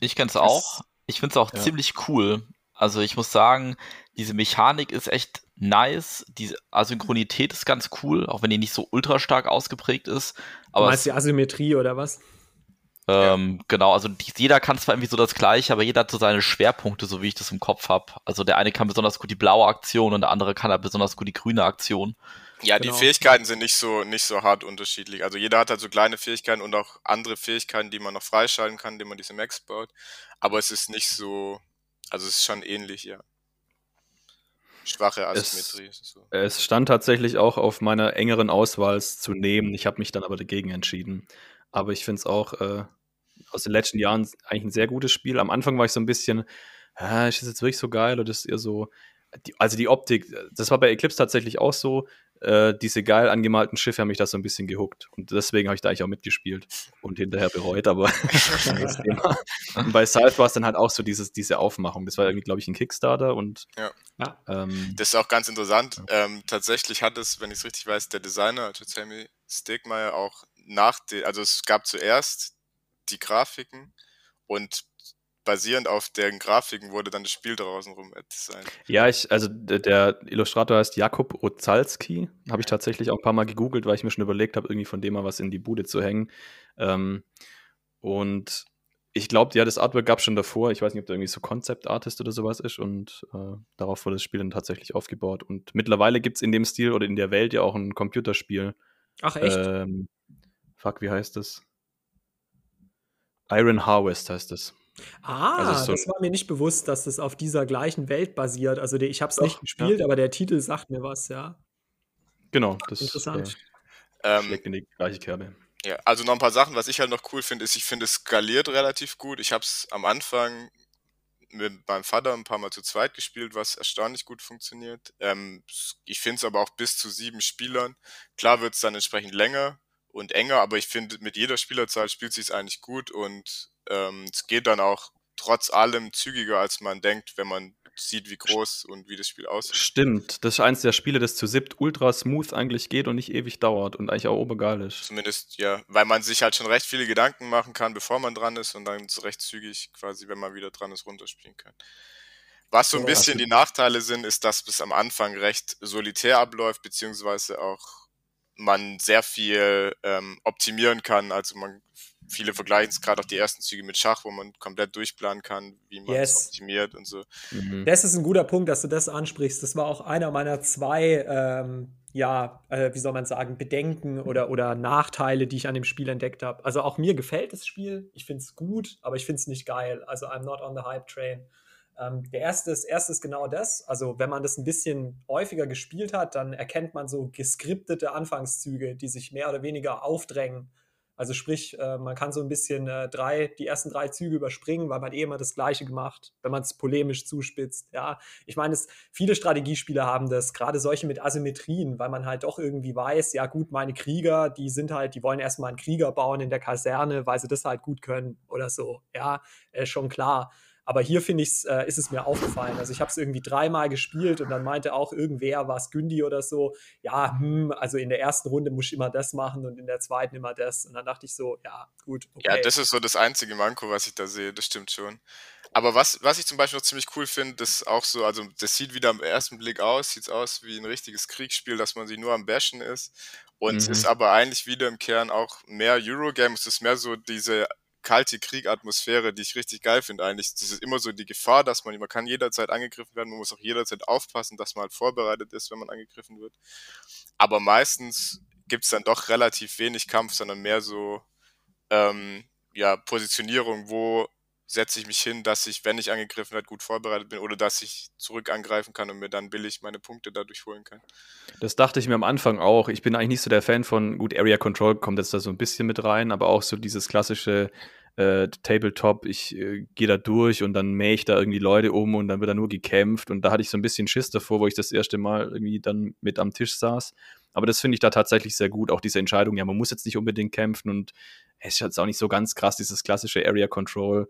Ich kenn's auch. Ich find's auch Ja. ziemlich cool. Also ich muss sagen, diese Mechanik ist echt nice. Die Asynchronität ist ganz cool, auch wenn die nicht so ultra stark ausgeprägt ist. du Aber meinst es, die Asymmetrie oder was? ähm, genau, also die, jeder kann zwar irgendwie so das gleiche, aber jeder hat so seine Schwerpunkte, so wie ich das im Kopf habe. Also der eine kann besonders gut die blaue Aktion und der andere kann halt besonders gut die grüne Aktion. Ja, Genau. die Fähigkeiten sind nicht so, nicht so hart unterschiedlich. Also jeder hat halt so kleine Fähigkeiten und auch andere Fähigkeiten, die man noch freischalten kann, indem man diese Max baut. Aber es ist nicht so, also es ist schon ähnlich, ja. Schwache Es- Asymmetrie. So. Es stand tatsächlich auch auf meiner engeren Auswahl es zu nehmen. Ich habe mich dann aber dagegen entschieden. Aber ich finde es auch äh, aus den letzten Jahren eigentlich ein sehr gutes Spiel. Am Anfang war ich so ein bisschen, ah, ist das jetzt wirklich so geil oder ist eher so. Die, also die Optik, das war bei Eclipse tatsächlich auch so. Äh, diese geil angemalten Schiffe haben mich da so ein bisschen gehuckt. Und deswegen habe ich da eigentlich auch mitgespielt und hinterher bereut, aber [LAUGHS] das [LAUGHS] Thema. Und bei Scythe war es dann halt auch so dieses, diese Aufmachung. Das war irgendwie, glaube ich, ein Kickstarter und ja. Ähm, das ist auch ganz interessant. Ja. Ähm, tatsächlich hat es, wenn ich es richtig weiß, der Designer, also Tammy Stegmeier, auch nach den, also es gab zuerst die Grafiken und basierend auf deren Grafiken wurde dann das Spiel draußen rum designt. Ja, ich, also der Illustrator heißt Jakub Ozalski. Habe ich tatsächlich auch ein paar Mal gegoogelt, weil ich mir schon überlegt habe, irgendwie von dem mal was in die Bude zu hängen. Ähm, und ich glaube, ja, das Artwork gab es schon davor. Ich weiß nicht, ob da irgendwie so Concept Artist oder sowas ist. Und äh, darauf wurde das Spiel dann tatsächlich aufgebaut. Und mittlerweile gibt es in dem Stil oder in der Welt ja auch ein Computerspiel. Ach, echt? Ähm, fuck, wie heißt das? Iron Harvest heißt es. Ah, also so das war mir nicht bewusst, dass das auf dieser gleichen Welt basiert. Also der, ich habe es nicht gespielt, ja. aber der Titel sagt mir was, ja. Genau, das Interessant. Äh, ähm, schlägt in die gleiche Kerbe. Ja, also noch ein paar Sachen, was ich halt noch cool finde, ist, ich finde es skaliert relativ gut. Ich habe es am Anfang mit meinem Vater ein paar Mal zu zweit gespielt, was erstaunlich gut funktioniert. Ähm, ich finde es aber auch bis zu sieben Spielern. Klar wird es dann entsprechend länger und enger, aber ich finde, mit jeder Spielerzahl spielt sich eigentlich gut und ähm, es geht dann auch trotz allem zügiger, als man denkt, wenn man sieht, wie groß und wie das Spiel aussieht. Stimmt, das ist eins der Spiele, das zu siebt ultra smooth eigentlich geht und nicht ewig dauert und eigentlich auch obegal ist. Zumindest, ja, weil man sich halt schon recht viele Gedanken machen kann, bevor man dran ist und dann so recht zügig quasi, wenn man wieder dran ist, runterspielen kann. Was so ein bisschen die Nachteile sind, ist, dass es am Anfang recht solitär abläuft, beziehungsweise auch man sehr viel ähm, optimieren kann. Also man viele vergleichen es gerade auch die ersten Züge mit Schach, wo man komplett durchplanen kann, wie man yes. optimiert und so. Mhm. Das ist ein guter Punkt, dass du das ansprichst. Das war auch einer meiner zwei, ähm, ja, äh, wie soll man sagen, Bedenken oder, oder Nachteile, die ich an dem Spiel entdeckt habe. Also auch mir gefällt das Spiel. Ich finde es gut, aber ich finde es nicht geil. Also I'm not on the hype train. Ähm, der erste ist, erste ist genau das. Also, wenn man das ein bisschen häufiger gespielt hat, dann erkennt man so geskriptete Anfangszüge, die sich mehr oder weniger aufdrängen also sprich, äh, man kann so ein bisschen äh, drei, die ersten drei Züge überspringen, weil man eh immer das Gleiche gemacht, wenn man es polemisch zuspitzt. Ja, ich meine, viele Strategiespiele haben das, gerade solche mit Asymmetrien, weil man halt doch irgendwie weiß, ja gut, meine Krieger, die sind halt, die wollen erstmal einen Krieger bauen in der Kaserne, weil sie das halt gut können oder so. Ja, äh, schon klar. Aber hier finde ich, äh, ist es mir aufgefallen. Also ich habe es irgendwie dreimal gespielt und dann meinte auch irgendwer, war es Gündi oder so, ja, hm, also in der ersten Runde muss ich immer das machen und in der zweiten immer das. Und dann dachte ich so, ja, gut. Okay. Ja, das ist so das einzige Manko, was ich da sehe, das stimmt schon. Aber was, was ich zum Beispiel noch ziemlich cool finde, das auch so, also das sieht wieder am ersten Blick aus, sieht aus wie ein richtiges Kriegsspiel, dass man sich nur am Bashen ist. Und mhm. ist aber eigentlich wieder im Kern auch mehr Eurogame. Es ist mehr so diese kalte Kriegatmosphäre, die ich richtig geil finde eigentlich. Das ist immer so die Gefahr, dass man, man kann jederzeit angegriffen werden, man muss auch jederzeit aufpassen, dass man halt vorbereitet ist, wenn man angegriffen wird. Aber meistens gibt es dann doch relativ wenig Kampf, sondern mehr so ähm, ja, Positionierung, wo setze ich mich hin, dass ich, wenn ich angegriffen werde, gut vorbereitet bin oder dass ich zurück angreifen kann und mir dann billig meine Punkte dadurch holen kann. Das dachte ich mir am Anfang auch. Ich bin eigentlich nicht so der Fan von, gut, Area Control kommt jetzt da so ein bisschen mit rein, aber auch so dieses klassische äh, Tabletop, ich äh, gehe da durch und dann mähe ich da irgendwie Leute um und dann wird da nur gekämpft und da hatte ich so ein bisschen Schiss davor, wo ich das erste Mal irgendwie dann mit am Tisch saß. Aber das finde ich da tatsächlich sehr gut, auch diese Entscheidung, ja, man muss jetzt nicht unbedingt kämpfen und es ist jetzt auch nicht so ganz krass, dieses klassische Area Control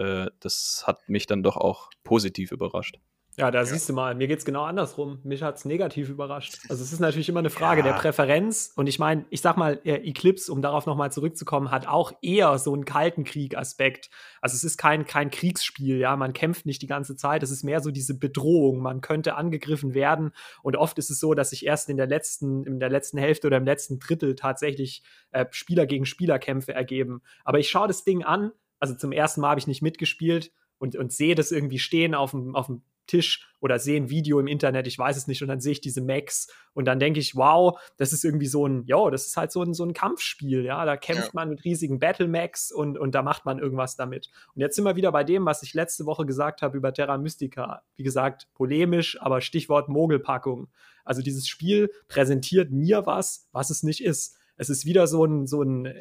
äh, das hat mich dann doch auch positiv überrascht. Ja, da ja. siehst du mal, mir geht es genau andersrum. Mich hat es negativ überrascht. Also es ist natürlich immer eine Frage ja. der Präferenz. Und ich meine, ich sag mal, äh, Eclipse, um darauf nochmal zurückzukommen, hat auch eher so einen kalten Krieg-Aspekt. Also es ist kein, kein Kriegsspiel, ja, man kämpft nicht die ganze Zeit. Es ist mehr so diese Bedrohung. Man könnte angegriffen werden. Und oft ist es so, dass sich erst in der letzten, in der letzten Hälfte oder im letzten Drittel tatsächlich äh, Spieler gegen Spielerkämpfe ergeben. Aber ich schaue das Ding an, also zum ersten Mal habe ich nicht mitgespielt und, und sehe das irgendwie stehen auf dem, auf dem Tisch oder sehe ein Video im Internet, ich weiß es nicht, und dann sehe ich diese Max und dann denke ich, wow, das ist irgendwie so ein, ja, das ist halt so ein, so ein Kampfspiel, ja, da kämpft ja. man mit riesigen Battle Max und, und da macht man irgendwas damit. Und jetzt sind wir wieder bei dem, was ich letzte Woche gesagt habe über Terra Mystica. Wie gesagt, polemisch, aber Stichwort Mogelpackung. Also dieses Spiel präsentiert mir was, was es nicht ist. Es ist wieder so ein, so ein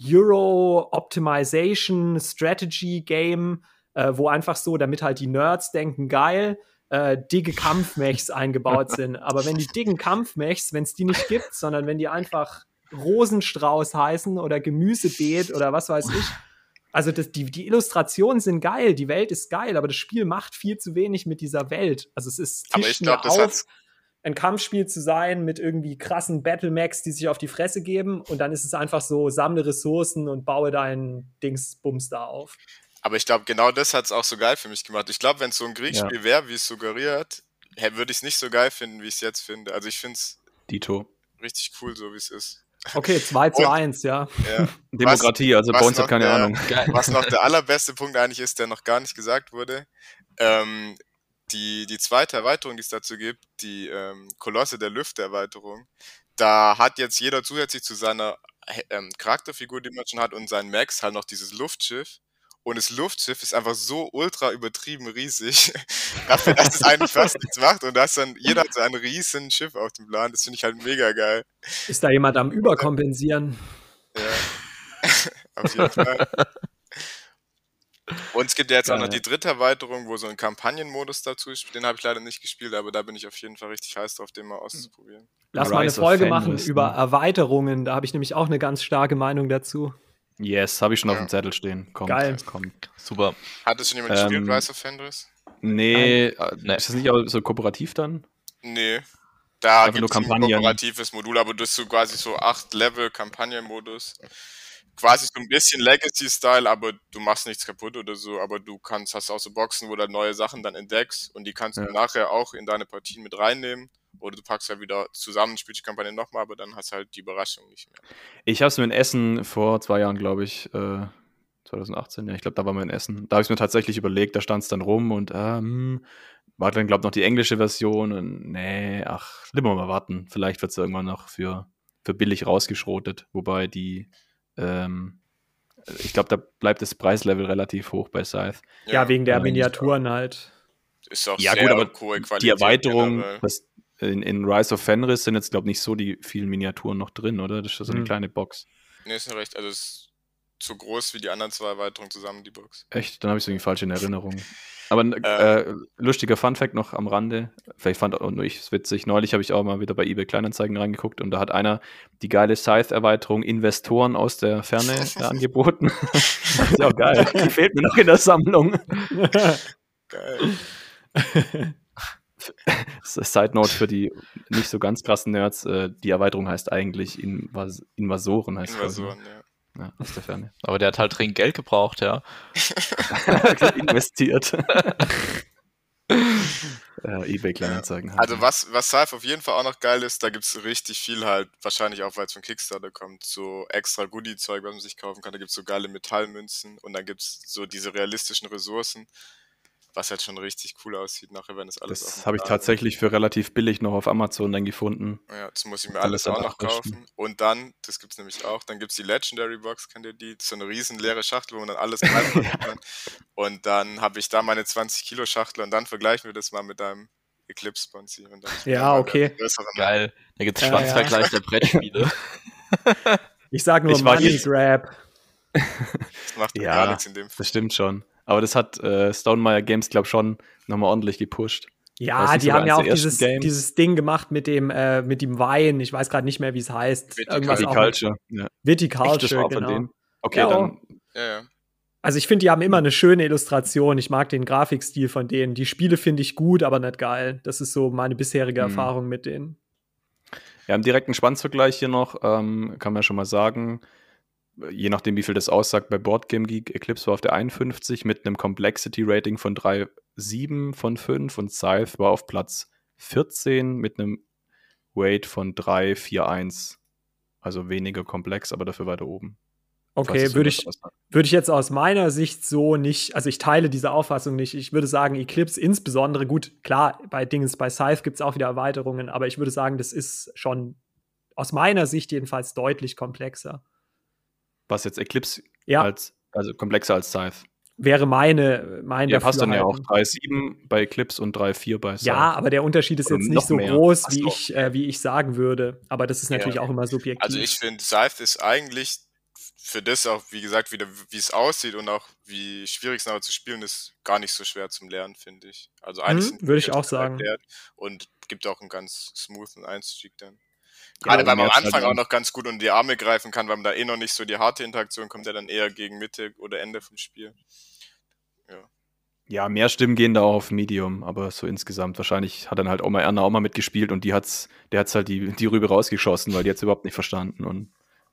Euro Optimization Strategy Game, äh, wo einfach so, damit halt die Nerds denken, geil, äh, dicke Kampfmechs [LAUGHS] eingebaut sind. Aber wenn die dicken Kampfmechs, wenn es die nicht gibt, sondern wenn die einfach Rosenstrauß heißen oder Gemüsebeet oder was weiß ich, also das, die, die Illustrationen sind geil, die Welt ist geil, aber das Spiel macht viel zu wenig mit dieser Welt. Also es ist aber ich glaub, das auf, ein Kampfspiel zu sein mit irgendwie krassen Battle-Max, die sich auf die Fresse geben und dann ist es einfach so, sammle Ressourcen und baue deinen Dingsbums da auf. Aber ich glaube, genau das hat es auch so geil für mich gemacht. Ich glaube, wenn es so ein Kriegsspiel ja. wäre, wie es suggeriert, würde ich es nicht so geil finden, wie ich es jetzt finde. Also ich finde es richtig cool, so wie es ist. Okay, [LAUGHS] 2 zu 1, ja. ja. [LAUGHS] Demokratie, also bei uns hat keine der, Ahnung. [LAUGHS] Was noch der allerbeste Punkt eigentlich ist, der noch gar nicht gesagt wurde, ähm, die, die zweite Erweiterung, die es dazu gibt, die ähm, Kolosse der Lüfte-Erweiterung, da hat jetzt jeder zusätzlich zu seiner ähm, Charakterfigur, die man schon hat, und seinen Max halt noch dieses Luftschiff. Und das Luftschiff ist einfach so ultra übertrieben riesig, [LAUGHS] dafür, dass es eigentlich fast nichts macht. Und das dann, jeder hat so ein riesen Schiff auf dem Plan. Das finde ich halt mega geil. Ist da jemand am Überkompensieren? Ja, [LAUGHS] auf jeden Fall. [LAUGHS] Und es gibt ja jetzt auch noch die dritte Erweiterung, wo so ein Kampagnenmodus dazu ist. Den habe ich leider nicht gespielt, aber da bin ich auf jeden Fall richtig heiß drauf, den mal auszuprobieren. Lass mal eine Folge machen über Erweiterungen. Da habe ich nämlich auch eine ganz starke Meinung dazu. Yes, habe ich schon ja. auf dem Zettel stehen. Kommt, Geil. Kommt. Super. Hat es schon jemand ähm, gespielt, Rise of Fenris? Nee, nee, ist das nicht auch so kooperativ dann? Nee. Da gibt es ein kooperatives Modul, aber du hast so quasi so acht Level Kampagnenmodus. Quasi so ein bisschen Legacy-Style, aber du machst nichts kaputt oder so, aber du kannst, hast auch so Boxen, wo du neue Sachen dann entdeckst und die kannst ja. du nachher auch in deine Partien mit reinnehmen. Oder du packst ja wieder zusammen, spielst die Kampagne nochmal, aber dann hast halt die Überraschung nicht mehr. Ich habe es mir in Essen vor zwei Jahren, glaube ich, äh, 2018, ja, ich glaube, da war wir in Essen. Da habe ich mir tatsächlich überlegt, da stand es dann rum und ähm, war dann, glaube ich, noch die englische Version und nee, ach, lieber mal warten. Vielleicht wird es irgendwann noch für, für billig rausgeschrotet, wobei die, ähm, ich glaube, da bleibt das Preislevel relativ hoch bei Scythe. Ja, ja wegen der Miniaturen halt. Ist auch ja, sehr gut, aber hohe Qualität. Die Erweiterung, das, in, in Rise of Fenris sind jetzt, glaube ich, nicht so die vielen Miniaturen noch drin, oder? Das ist so eine mhm. kleine Box. Nee, ist recht. Also, es so groß wie die anderen zwei Erweiterungen zusammen, die Box. Echt? Dann habe ich es irgendwie falsch in Erinnerung. [LAUGHS] Aber äh, äh, lustiger Funfact noch am Rande. Vielleicht fand auch nur ich es witzig. Neulich habe ich auch mal wieder bei eBay Kleinanzeigen reingeguckt und da hat einer die geile Scythe-Erweiterung Investoren aus der Ferne [LAUGHS] angeboten. [LAUGHS] ist ja auch geil. Die fehlt mir noch in der Sammlung. geil. Side Note für die nicht so ganz krassen Nerds: äh, Die Erweiterung heißt eigentlich Invas Invasoren. Heißt Invasoren, ja. Ja, aus der Ferne. Aber der hat halt dringend Geld gebraucht, ja. [LAUGHS] Investiert. [LAUGHS] ja, eBay Kleinanzeigen. Halt. Also was, was Scythe auf jeden Fall auch noch geil ist, da gibt es richtig viel halt, wahrscheinlich auch, weil es von Kickstarter kommt, so extra Goodie-Zeug, was man sich kaufen kann. Da gibt es so geile Metallmünzen und dann gibt es so diese realistischen Ressourcen was halt schon richtig cool aussieht nachher, wenn es alles Das habe ich tatsächlich für relativ billig noch auf Amazon dann gefunden. Ja, das muss ich mir alles, alles auch noch kaufen. Und dann, das gibt es nämlich auch, dann gibt es die Legendary Box, kennt ihr die? so eine riesen leere Schachtel, wo man dann alles [LAUGHS] reinpacken kann. Und dann habe ich da meine 20 Kilo Schachtel und dann vergleichen wir das mal mit einem Eclipse Bonzi. Ja, okay. Geil. Da gibt es Schwanzvergleich ja. der Brettspiele. ich sage [LAUGHS] nur ich Money Grab. Das macht ja, gar nichts in dem Fall. Das stimmt schon. Aber das hat äh, Stonemeyer Games, glaube ich, schon nochmal ordentlich gepusht. Ja, die haben ja auch dieses, dieses Ding gemacht mit dem, äh, mit dem Wein. Ich weiß gerade nicht mehr, wie es heißt. Viticulture. Ja. Viticulture, genau. Okay, ja, dann. Ja, ja. Also ich finde, die haben immer eine schöne Illustration. Ich mag den Grafikstil von denen. Die Spiele finde ich gut, aber nicht geil. Das ist so meine bisherige hm. Erfahrung mit denen. Ja, im direkten Spannungsvergleich hier noch ähm, kann man ja schon mal sagen, je nachdem, wie viel das aussagt, bei Boardgame Geek Eclipse war auf der 51 mit einem Complexity Rating von 3,7 von 5 und Scythe war auf Platz 14 mit einem Weight von 3,41. Also weniger komplex, aber dafür weiter oben. Okay, würde ich, würd ich jetzt aus meiner Sicht so nicht, also ich teile diese Auffassung nicht. Ich würde sagen, Eclipse insbesondere, gut, klar, bei Dingens, bei Scythe gibt es auch wieder Erweiterungen, aber ich würde sagen, das ist schon aus meiner Sicht jedenfalls deutlich komplexer. Was jetzt Eclipse ja. als, also komplexer als Scythe. Wäre meine, mein Ja, passt dann ja auch 3.7 bei Eclipse und 3.4 bei Scythe. Ja, aber der Unterschied ist jetzt nicht so mehr. groß, wie ich, äh, wie ich sagen würde. Aber das ist natürlich ja. auch immer subjektiv. Also ich finde, Scythe ist eigentlich für das auch, wie gesagt, wieder, wie es aussieht und auch wie schwierig es nachher zu spielen ist, gar nicht so schwer zum Lernen, finde ich. Also eigentlich mhm, würde ich auch sagen. Und gibt auch einen ganz smoothen Einstieg dann. Gerade weil man am Anfang auch noch ganz gut unter die Arme greifen kann, weil man da eh noch nicht so die harte Interaktion kommt, ja dann eher gegen Mitte oder Ende vom Spiel. Ja. Ja, mehr Stimmen gehen da auch auf Medium, aber so insgesamt. Wahrscheinlich hat dann halt Oma Erna auch mal mitgespielt und die hat's, der hat's halt die, die Rübe rausgeschossen, weil die hat's überhaupt nicht verstanden. Und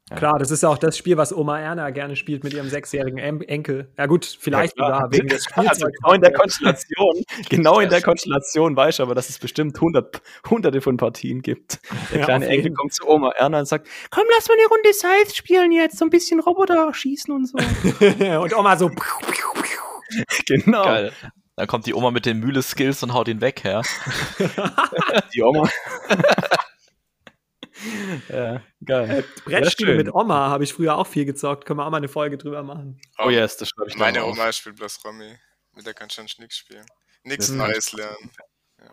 ja. Klar, das ist auch das Spiel, was Oma Erna gerne spielt mit ihrem sechsjährigen Enkel. Ja gut, vielleicht ja, sogar wegen des Spiels. [LAUGHS] Also genau in der Konstellation, genau in der Konstellation weiß ich aber, dass es bestimmt hundert, hunderte von Partien gibt. Der ja, kleine Enkel kommt zu Oma Erna und sagt, komm, lass mal eine Runde Scythe spielen jetzt, so ein bisschen Roboter schießen und so. [LAUGHS] und Oma so Genau. Geil. Dann kommt die Oma mit den Mühle-Skills und haut ihn weg, ja. [LAUGHS] die Oma. [LAUGHS] ja, geil. Äh, Brettspiele mit Oma habe ich früher auch viel gezockt. Können wir auch mal eine Folge drüber machen. Oh, oh yes, das schreibe ich Meine Oma auf. spielt bloß Romy. Mit der kann schon nichts spielen. Nichts Neues lernen. Ja.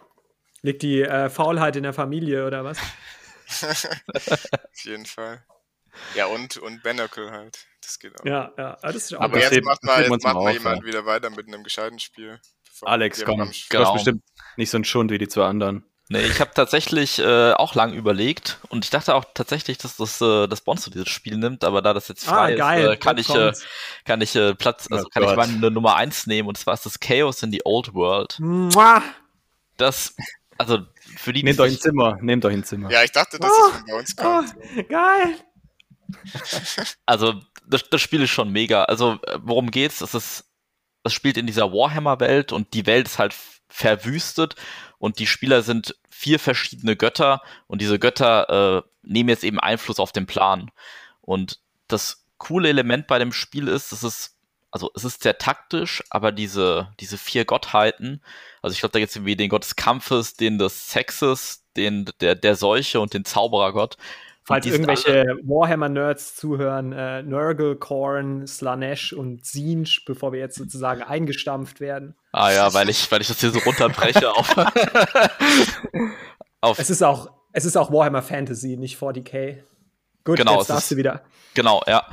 Liegt die äh, Faulheit in der Familie oder was? [LAUGHS] Auf jeden Fall. Ja, und, und Benacle halt. Das geht auch. Ja, ja. Das ist auch Aber jetzt hebt, macht mal, jetzt macht mal jemand ja. wieder weiter mit einem gescheiten Spiel. Alex, komm. Du hast bestimmt nicht so ein Schund wie die zwei anderen. Nee, ich habe tatsächlich äh, auch lang überlegt und ich dachte auch tatsächlich, dass das äh, das Bonzo dieses Spiel nimmt, aber da das jetzt ah, frei ah, ist, äh, kann, ich, äh, kann ich äh, Platz, also oh kann Gott. ich meine Nummer 1 nehmen und zwar ist das Chaos in the Old World. Mua. Das, also für die. Nehmt euch ein Zimmer, nehmt euch ein Zimmer. Ja, ich dachte, dass oh, es bei uns kommt. Oh, geil. [LAUGHS] [LAUGHS] Also, das, das Spiel ist schon mega. Also, worum geht's? Es ist, das spielt in dieser Warhammer-Welt und die Welt ist halt verwüstet und die Spieler sind vier verschiedene Götter und diese Götter äh, nehmen jetzt eben Einfluss auf den Plan. Und das coole Element bei dem Spiel ist, es ist, also es ist sehr taktisch, aber diese, diese vier Gottheiten, also ich glaube, da gibt es irgendwie den Gott des Kampfes, den des Sexes, den der, der Seuche und den Zauberergott. Falls irgendwelche Warhammer-Nerds zuhören, äh, Nurgle, Korn, Slanesh und Zinj, bevor wir jetzt sozusagen eingestampft werden. Ah ja, weil ich, weil ich das hier so runterbreche auf, [LAUGHS] auf. Es ist auch, es ist auch Warhammer Fantasy, nicht 40k. Gut, genau, jetzt darfst ist, du wieder. Genau, ja.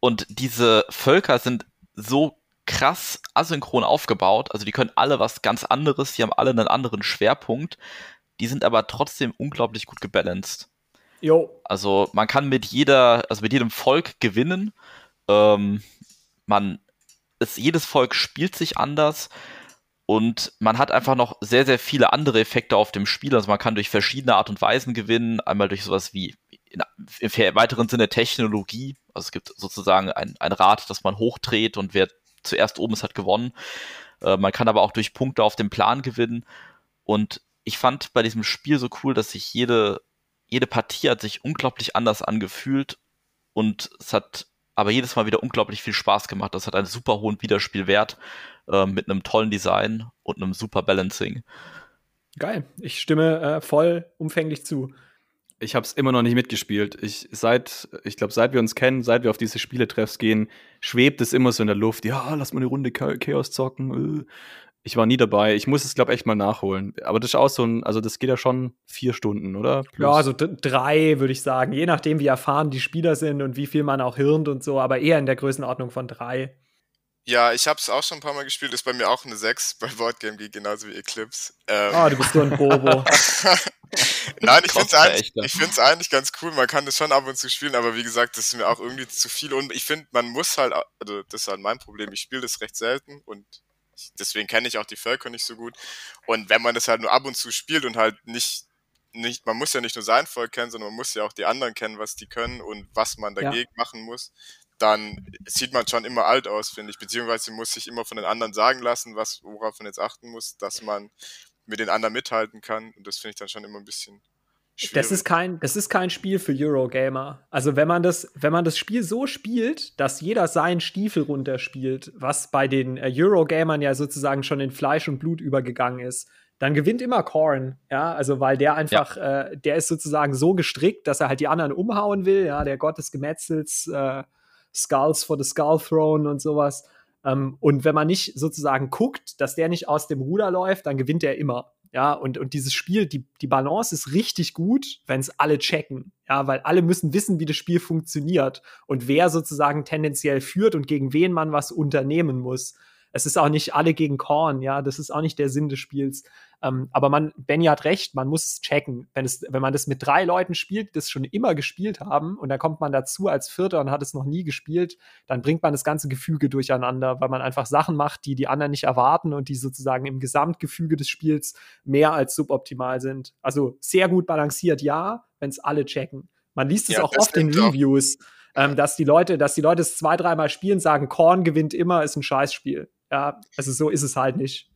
Und diese Völker sind so krass asynchron aufgebaut. Also die können alle was ganz anderes, die haben alle einen anderen Schwerpunkt. Die sind aber trotzdem unglaublich gut gebalanced. Jo. Also man kann mit jeder, also mit jedem Volk gewinnen. Ähm, man, es, jedes Volk spielt sich anders und man hat einfach noch sehr, sehr viele andere Effekte auf dem Spiel. Also man kann durch verschiedene Art und Weisen gewinnen. Einmal durch sowas wie in, im weiteren Sinne Technologie. Also es gibt sozusagen ein, ein Rad, das man hochdreht und wer zuerst oben ist, hat gewonnen. Äh, man kann aber auch durch Punkte auf dem Plan gewinnen. Und ich fand bei diesem Spiel so cool, dass sich jede jede Partie hat sich unglaublich anders angefühlt und es hat aber jedes Mal wieder unglaublich viel Spaß gemacht. Das hat einen super hohen Wiederspielwert äh, mit einem tollen Design und einem super Balancing. Geil, ich stimme äh, voll umfänglich zu. Ich habe es immer noch nicht mitgespielt. Ich seit, ich glaube, seit wir uns kennen, seit wir auf diese Spieletreffs gehen, schwebt es immer so in der Luft. Ja, lass mal eine Runde Chaos zocken. Ich war nie dabei. Ich muss es, glaube ich, echt mal nachholen. Aber das ist auch so ein, also das geht ja schon vier Stunden, oder? Plus. Ja, also drei, würde ich sagen. Je nachdem, wie erfahren die Spieler sind und wie viel man auch hirnt und so, aber eher in der Größenordnung von drei. Ja, ich habe es auch schon ein paar Mal gespielt. Ist bei mir auch eine 6 bei Boardgame Geek, genauso wie Eclipse. Ähm, ah, du bist so ein Bobo. [LAUGHS] Nein, ich finde es eigentlich, eigentlich ganz cool. Man kann das schon ab und zu spielen, aber wie gesagt, das ist mir auch irgendwie zu viel. Und ich finde, man muss halt, also das ist halt mein Problem. Ich spiele das recht selten und deswegen kenne ich auch die Völker nicht so gut. Und wenn man das halt nur ab und zu spielt und halt nicht, nicht, man muss ja nicht nur sein Volk kennen, sondern man muss ja auch die anderen kennen, was die können und was man dagegen ja. machen muss, dann sieht man schon immer alt aus, finde ich. Beziehungsweise muss sich immer von den anderen sagen lassen, was, worauf man jetzt achten muss, dass man mit den anderen mithalten kann. Und das finde ich dann schon immer ein bisschen das ist, kein, das ist kein Spiel für Eurogamer. Also wenn man das, wenn man das Spiel so spielt, dass jeder seinen Stiefel runterspielt, was bei den äh, Eurogamern ja sozusagen schon in Fleisch und Blut übergegangen ist, dann gewinnt immer Korn, ja, also weil der einfach, ja. äh, der ist sozusagen so gestrickt, dass er halt die anderen umhauen will, ja, der Gott des Gemetzels, äh, Skulls for the Skull Throne und sowas. Ähm, und wenn man nicht sozusagen guckt, dass der nicht aus dem Ruder läuft, dann gewinnt er immer. Ja, und, und dieses Spiel, die, die Balance ist richtig gut, wenn es alle checken. Ja, weil alle müssen wissen, wie das Spiel funktioniert und wer sozusagen tendenziell führt und gegen wen man was unternehmen muss es ist auch nicht alle gegen Korn, ja, das ist auch nicht der Sinn des Spiels. Ähm, aber man, Benny hat recht, man muss es checken. Wenn, es, wenn man das mit drei Leuten spielt, die das schon immer gespielt haben, und dann kommt man dazu als Vierter und hat es noch nie gespielt, dann bringt man das ganze Gefüge durcheinander, weil man einfach Sachen macht, die die anderen nicht erwarten und die sozusagen im Gesamtgefüge des Spiels mehr als suboptimal sind. Also sehr gut balanciert, ja, wenn es alle checken. Man liest es ja, auch oft in Reviews. Ähm, dass die Leute, dass die Leute es zwei, dreimal spielen, sagen, Korn gewinnt immer, ist ein Scheißspiel. Ja, also so ist es halt nicht.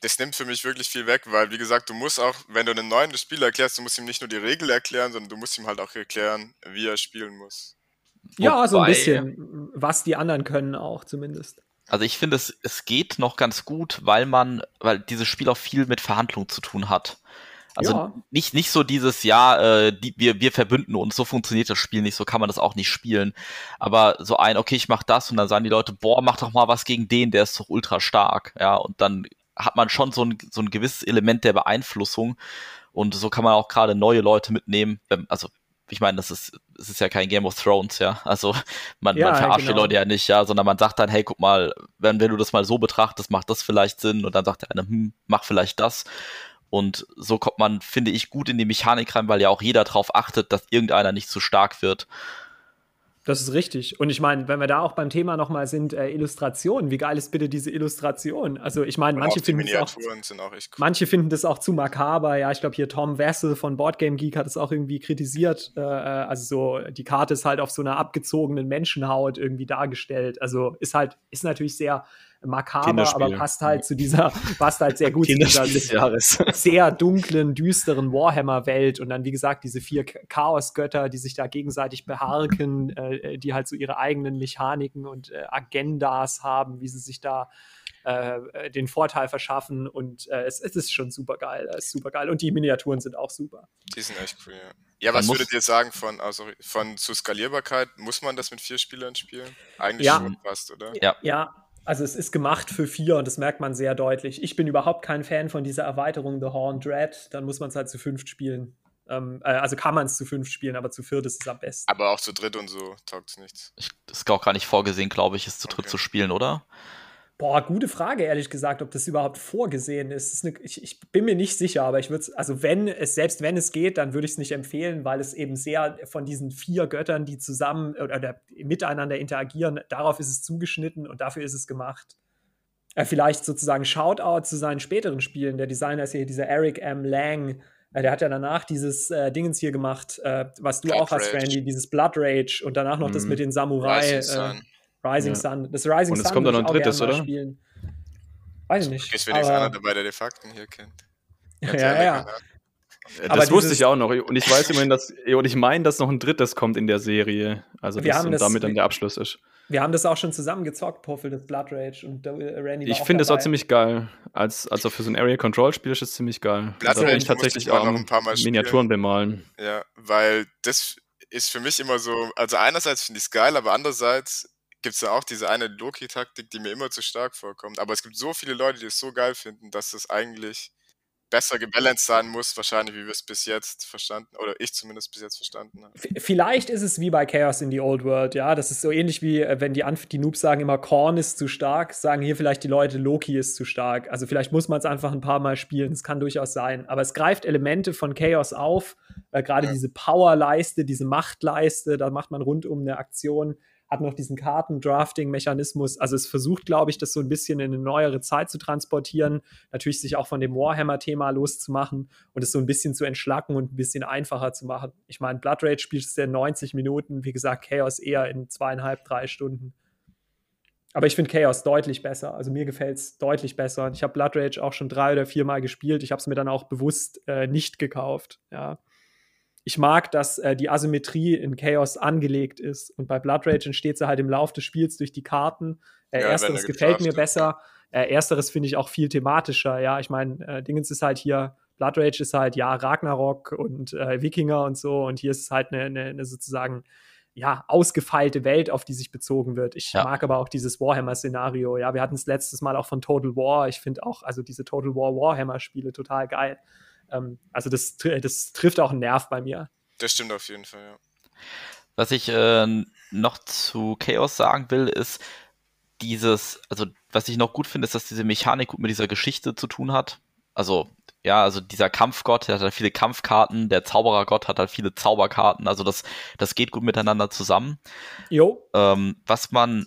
Das nimmt für mich wirklich viel weg, weil, wie gesagt, du musst auch, wenn du einen neuen Spiel erklärst, du musst ihm nicht nur die Regel erklären, sondern du musst ihm halt auch erklären, wie er spielen muss. Ja, Wobei, so ein bisschen, was die anderen können auch zumindest. Also ich finde, es, es geht noch ganz gut, weil man, weil dieses Spiel auch viel mit Verhandlung zu tun hat. Also ja. nicht, nicht so dieses, ja, äh, die, wir, wir verbünden uns, so funktioniert das Spiel nicht, so kann man das auch nicht spielen. Aber so ein, okay, ich mach das und dann sagen die Leute, boah, mach doch mal was gegen den, der ist doch ultra stark. Ja, und dann hat man schon so ein, so ein gewisses Element der Beeinflussung. Und so kann man auch gerade neue Leute mitnehmen. Also ich meine, das ist, es ist ja kein Game of Thrones, ja. Also man, ja, man verarscht genau. die Leute ja nicht, ja, sondern man sagt dann, hey, guck mal, wenn, wenn du das mal so betrachtest, macht das vielleicht Sinn und dann sagt der eine, hm, mach vielleicht das. Und so kommt man, finde ich, gut in die Mechanik rein, weil ja auch jeder darauf achtet, dass irgendeiner nicht zu stark wird. Das ist richtig. Und ich meine, wenn wir da auch beim Thema nochmal sind, äh, Illustrationen, wie geil ist bitte diese Illustration? Also ich meine, manche finden auch, auch cool. manche finden das auch zu makaber. Ja, ich glaube hier Tom Wessel von Boardgame Geek hat es auch irgendwie kritisiert. Äh, äh, also so die Karte ist halt auf so einer abgezogenen Menschenhaut irgendwie dargestellt. Also ist halt ist natürlich sehr makaber, aber passt halt zu dieser, passt halt sehr gut zu dieser [LAUGHS] sehr dunklen, düsteren Warhammer-Welt. Und dann, wie gesagt, diese vier Chaosgötter, die sich da gegenseitig beharken, äh, die halt so ihre eigenen Mechaniken und äh, Agendas haben, wie sie sich da äh, den Vorteil verschaffen. Und äh, es, es, ist schon super geil. Es ist super geil. Und die Miniaturen sind auch super. Die sind echt cool, ja. Ja, was würdet ihr sagen von, also von zur Skalierbarkeit? Muss man das mit vier Spielern spielen? Eigentlich ja. schon fast, oder? Ja. ja, also es ist gemacht für vier und das merkt man sehr deutlich. Ich bin überhaupt kein Fan von dieser Erweiterung The Horn Dread. Dann muss man es halt zu fünft spielen. Ähm, äh, also kann man es zu fünft spielen, aber zu viert ist es am besten. Aber auch zu dritt und so taugt es nichts. Ich, das ist auch gar nicht vorgesehen, glaube ich, es zu okay. dritt zu spielen, oder? Boah, gute Frage, ehrlich gesagt, ob das überhaupt vorgesehen ist. ist eine, ich, ich, bin mir nicht sicher, aber ich würde es, also wenn es, selbst wenn es geht, dann würde ich es nicht empfehlen, weil es eben sehr von diesen vier Göttern, die zusammen oder, oder miteinander interagieren, darauf ist es zugeschnitten und dafür ist es gemacht. Äh, vielleicht sozusagen Shoutout zu seinen späteren Spielen. Der Designer ist hier dieser Eric M. Lang. Äh, der hat ja danach dieses äh, Dingens hier gemacht, äh, was du Blood auch hast, Rage. Randy, dieses Blood Rage und danach noch mhm. das mit den Samurai. Rising ja. Sun. Das Rising Und es kommt dann noch ein drittes, oder? Spielen. Weiß ich nicht. Ist wenigstens einer dabei, der die Fakten hier kennt. Ja, ja. ja. Das aber wusste ich auch noch. Und ich weiß immerhin, dass, und ich meine, dass noch ein drittes kommt in der Serie. Also das, und das, damit dann der Abschluss ist. Wir haben das auch schon zusammen gezockt, Puffel, das Blood Rage und Randy. Ich finde es auch ziemlich geil. Als, also für so ein Area Control Spiel ist es ziemlich geil. Blood Rage ich tatsächlich auch noch ein paar Mal Miniaturen bemalen. Ja, weil das ist für mich immer so, also einerseits finde ich es geil, aber andererseits gibt es ja auch diese eine Loki-Taktik, die mir immer zu stark vorkommt. Aber es gibt so viele Leute, die es so geil finden, dass es eigentlich besser gebalanced sein muss, wahrscheinlich, wie wir es bis jetzt verstanden, oder ich zumindest bis jetzt verstanden habe. Vielleicht ist es wie bei Chaos in the Old World, ja. Das ist so ähnlich wie, äh, wenn die, Anf die Noobs sagen immer, Korn ist zu stark, sagen hier vielleicht die Leute, Loki ist zu stark. Also vielleicht muss man es einfach ein paar Mal spielen, das kann durchaus sein. Aber es greift Elemente von Chaos auf, äh, gerade ja. diese Powerleiste, diese Machtleiste, da macht man rundum eine Aktion hat noch diesen Karten-Drafting-Mechanismus. Also es versucht, glaube ich, das so ein bisschen in eine neuere Zeit zu transportieren, natürlich sich auch von dem Warhammer-Thema loszumachen und es so ein bisschen zu entschlacken und ein bisschen einfacher zu machen. Ich meine, Blood Rage spielst du in 90 Minuten, wie gesagt, Chaos eher in zweieinhalb, drei Stunden. Aber ich finde Chaos deutlich besser. Also mir gefällt es deutlich besser. Ich habe Blood Rage auch schon drei oder vier Mal gespielt. Ich habe es mir dann auch bewusst äh, nicht gekauft. Ja ich mag, dass äh, die Asymmetrie in Chaos angelegt ist. Und bei Blood Rage entsteht sie halt im Lauf des Spiels durch die Karten. Äh, ja, ersteres gefällt mir besser. Äh, ersteres finde ich auch viel thematischer. Ja, ich meine, äh, Dingens ist halt hier, Blood Rage ist halt, ja, Ragnarok und äh, Wikinger und so. Und hier ist es halt eine, eine, eine sozusagen ja, ausgefeilte Welt, auf die sich bezogen wird. Ich ja. mag aber auch dieses Warhammer-Szenario. Ja, wir hatten es letztes Mal auch von Total War. Ich finde auch, also diese Total War Warhammer-Spiele total geil. Ähm, also das, das trifft auch einen Nerv bei mir. Das stimmt auf jeden Fall, ja. Was ich äh, noch zu Chaos sagen will, ist dieses, also was ich noch gut finde, ist, dass diese Mechanik gut mit dieser Geschichte zu tun hat. Also ja, also dieser Kampfgott, der hat halt viele Kampfkarten, der Zauberergott hat halt viele Zauberkarten, also das, das geht gut miteinander zusammen. Jo. Ähm, was man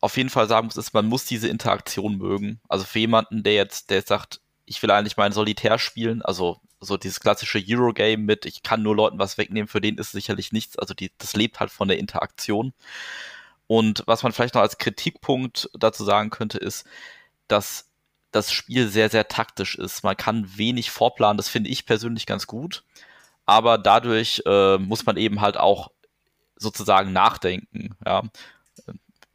auf jeden Fall sagen muss, ist, man muss diese Interaktion mögen. Also für jemanden, der jetzt, der jetzt sagt, ich will eigentlich mein Solitär spielen, also so dieses klassische Eurogame mit, ich kann nur Leuten was wegnehmen, für den ist sicherlich nichts. Also die, das lebt halt von der Interaktion. Und was man vielleicht noch als Kritikpunkt dazu sagen könnte, ist, dass das Spiel sehr, sehr taktisch ist. Man kann wenig vorplanen, das finde ich persönlich ganz gut. Aber dadurch äh, muss man eben halt auch sozusagen nachdenken. Ja.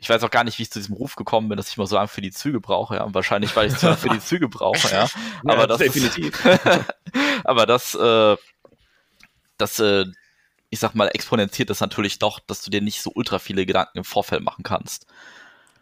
Ich weiß auch gar nicht, wie ich zu diesem Ruf gekommen bin, dass ich mal so lange für die Züge brauche. Ja. Wahrscheinlich, weil ich zu lange für die Züge brauche. Ja. [LAUGHS] Aber ja, das definitiv. [LAUGHS] aber das, äh, das, äh, ich sag mal, exponentiert das natürlich doch, dass du dir nicht so ultra viele Gedanken im Vorfeld machen kannst.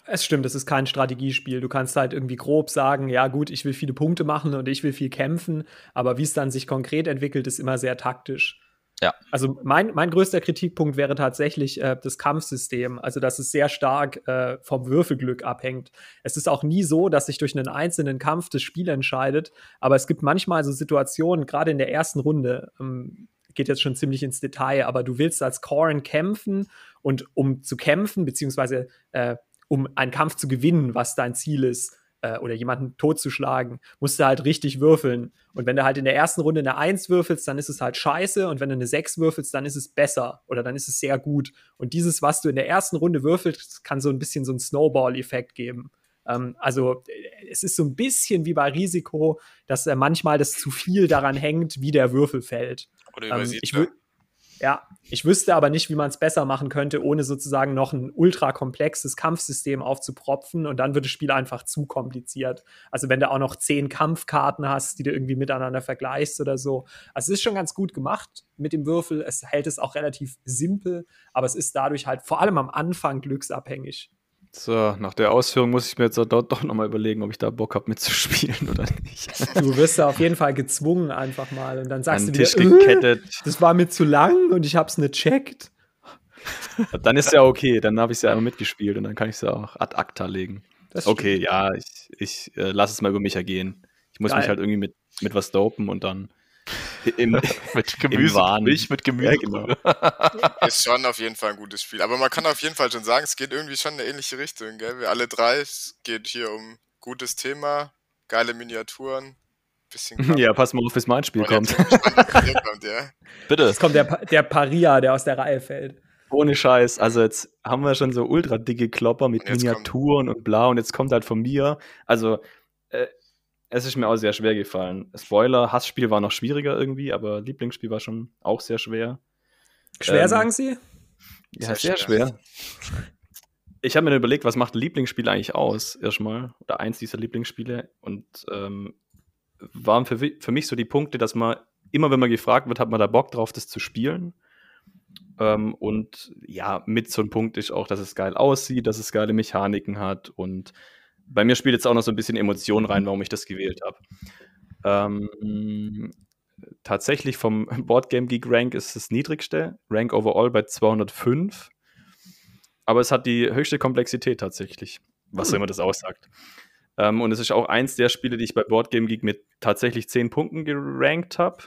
Es stimmt, es ist kein Strategiespiel. Du kannst halt irgendwie grob sagen, ja gut, ich will viele Punkte machen und ich will viel kämpfen, aber wie es dann sich konkret entwickelt, ist immer sehr taktisch. Ja. Also mein, mein größter Kritikpunkt wäre tatsächlich äh, das Kampfsystem, also dass es sehr stark äh, vom Würfelglück abhängt. Es ist auch nie so, dass sich durch einen einzelnen Kampf das Spiel entscheidet, aber es gibt manchmal so Situationen, gerade in der ersten Runde, ähm, geht jetzt schon ziemlich ins Detail, aber du willst als Corrin kämpfen und um zu kämpfen, beziehungsweise äh, um einen Kampf zu gewinnen, was dein Ziel ist, äh, oder jemanden totzuschlagen, musst du halt richtig würfeln. Und wenn du halt in der ersten Runde eine 1 würfelst, dann ist es halt scheiße. Und wenn du eine 6 würfelst, dann ist es besser oder dann ist es sehr gut. Und dieses, was du in der ersten Runde würfelst, kann so ein bisschen so einen Snowball-Effekt geben. Ähm, also es ist so ein bisschen wie bei Risiko, dass äh, manchmal das zu viel daran hängt, wie der Würfel fällt. Oder übersieht ähm, ich, ne? Ja, ich wüsste aber nicht, wie man es besser machen könnte, ohne sozusagen noch ein ultra komplexes Kampfsystem aufzupropfen und dann wird das Spiel einfach zu kompliziert. Also wenn du auch noch zehn Kampfkarten hast, die du irgendwie miteinander vergleichst oder so. Also es ist schon ganz gut gemacht mit dem Würfel. Es hält es auch relativ simpel, aber es ist dadurch halt vor allem am Anfang glücksabhängig. So, nach der Ausführung muss ich mir jetzt doch, doch nochmal überlegen, ob ich da Bock habe mitzuspielen oder nicht. Du wirst da auf jeden Fall gezwungen einfach mal und dann sagst An du Tisch dir, gekettet. Äh, das war mir zu lang und ich hab's nicht checkt. Dann ist ja okay, dann habe ich es ja einmal mitgespielt und dann kann ich es ja auch ad acta legen. okay, ja, ich, ich äh, lasse es mal über mich ergehen. Ich muss Geil. mich halt irgendwie mit, mit was dopen und dann im, [LAUGHS] mit Gemüse, im Milch mit Gemüse. Ja, genau. [LAUGHS] Ist schon auf jeden Fall ein gutes Spiel. Aber man kann auf jeden Fall schon sagen, es geht irgendwie schon in eine ähnliche Richtung. Gell? Wir alle drei, es geht hier um gutes Thema, geile Miniaturen. Bisschen ja, pass mal auf, bis mein Spiel kommt. [LAUGHS] kommt ja. Bitte. Jetzt kommt der, der Paria, der aus der Reihe fällt. Ohne Scheiß. Also jetzt haben wir schon so ultra dicke Klopper mit Miniaturen kommt. und bla und jetzt kommt halt von mir. Also äh, es ist mir auch sehr schwer gefallen. Spoiler, Hassspiel war noch schwieriger irgendwie, aber Lieblingsspiel war schon auch sehr schwer. Schwer, ähm, sagen Sie? Ja, sehr, sehr schwer. Ich habe mir überlegt, was macht Lieblingsspiel eigentlich aus, erstmal, oder eins dieser Lieblingsspiele. Und ähm, waren für, für mich so die Punkte, dass man immer, wenn man gefragt wird, hat man da Bock drauf, das zu spielen. Ähm, und ja, mit so einem Punkt ist auch, dass es geil aussieht, dass es geile Mechaniken hat und bei mir spielt jetzt auch noch so ein bisschen Emotion rein, warum ich das gewählt habe. Ähm, tatsächlich vom [LAUGHS] Boardgame Geek Rank ist das niedrigste, Rank overall bei 205. Aber es hat die höchste Komplexität tatsächlich, was hm. immer das aussagt. Ähm, und es ist auch eins der Spiele, die ich bei Boardgame Geek mit tatsächlich 10 Punkten gerankt habe.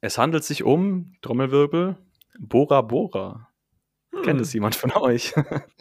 Es handelt sich um, Trommelwirbel, Bora Bora. Hm. Kennt es jemand von euch?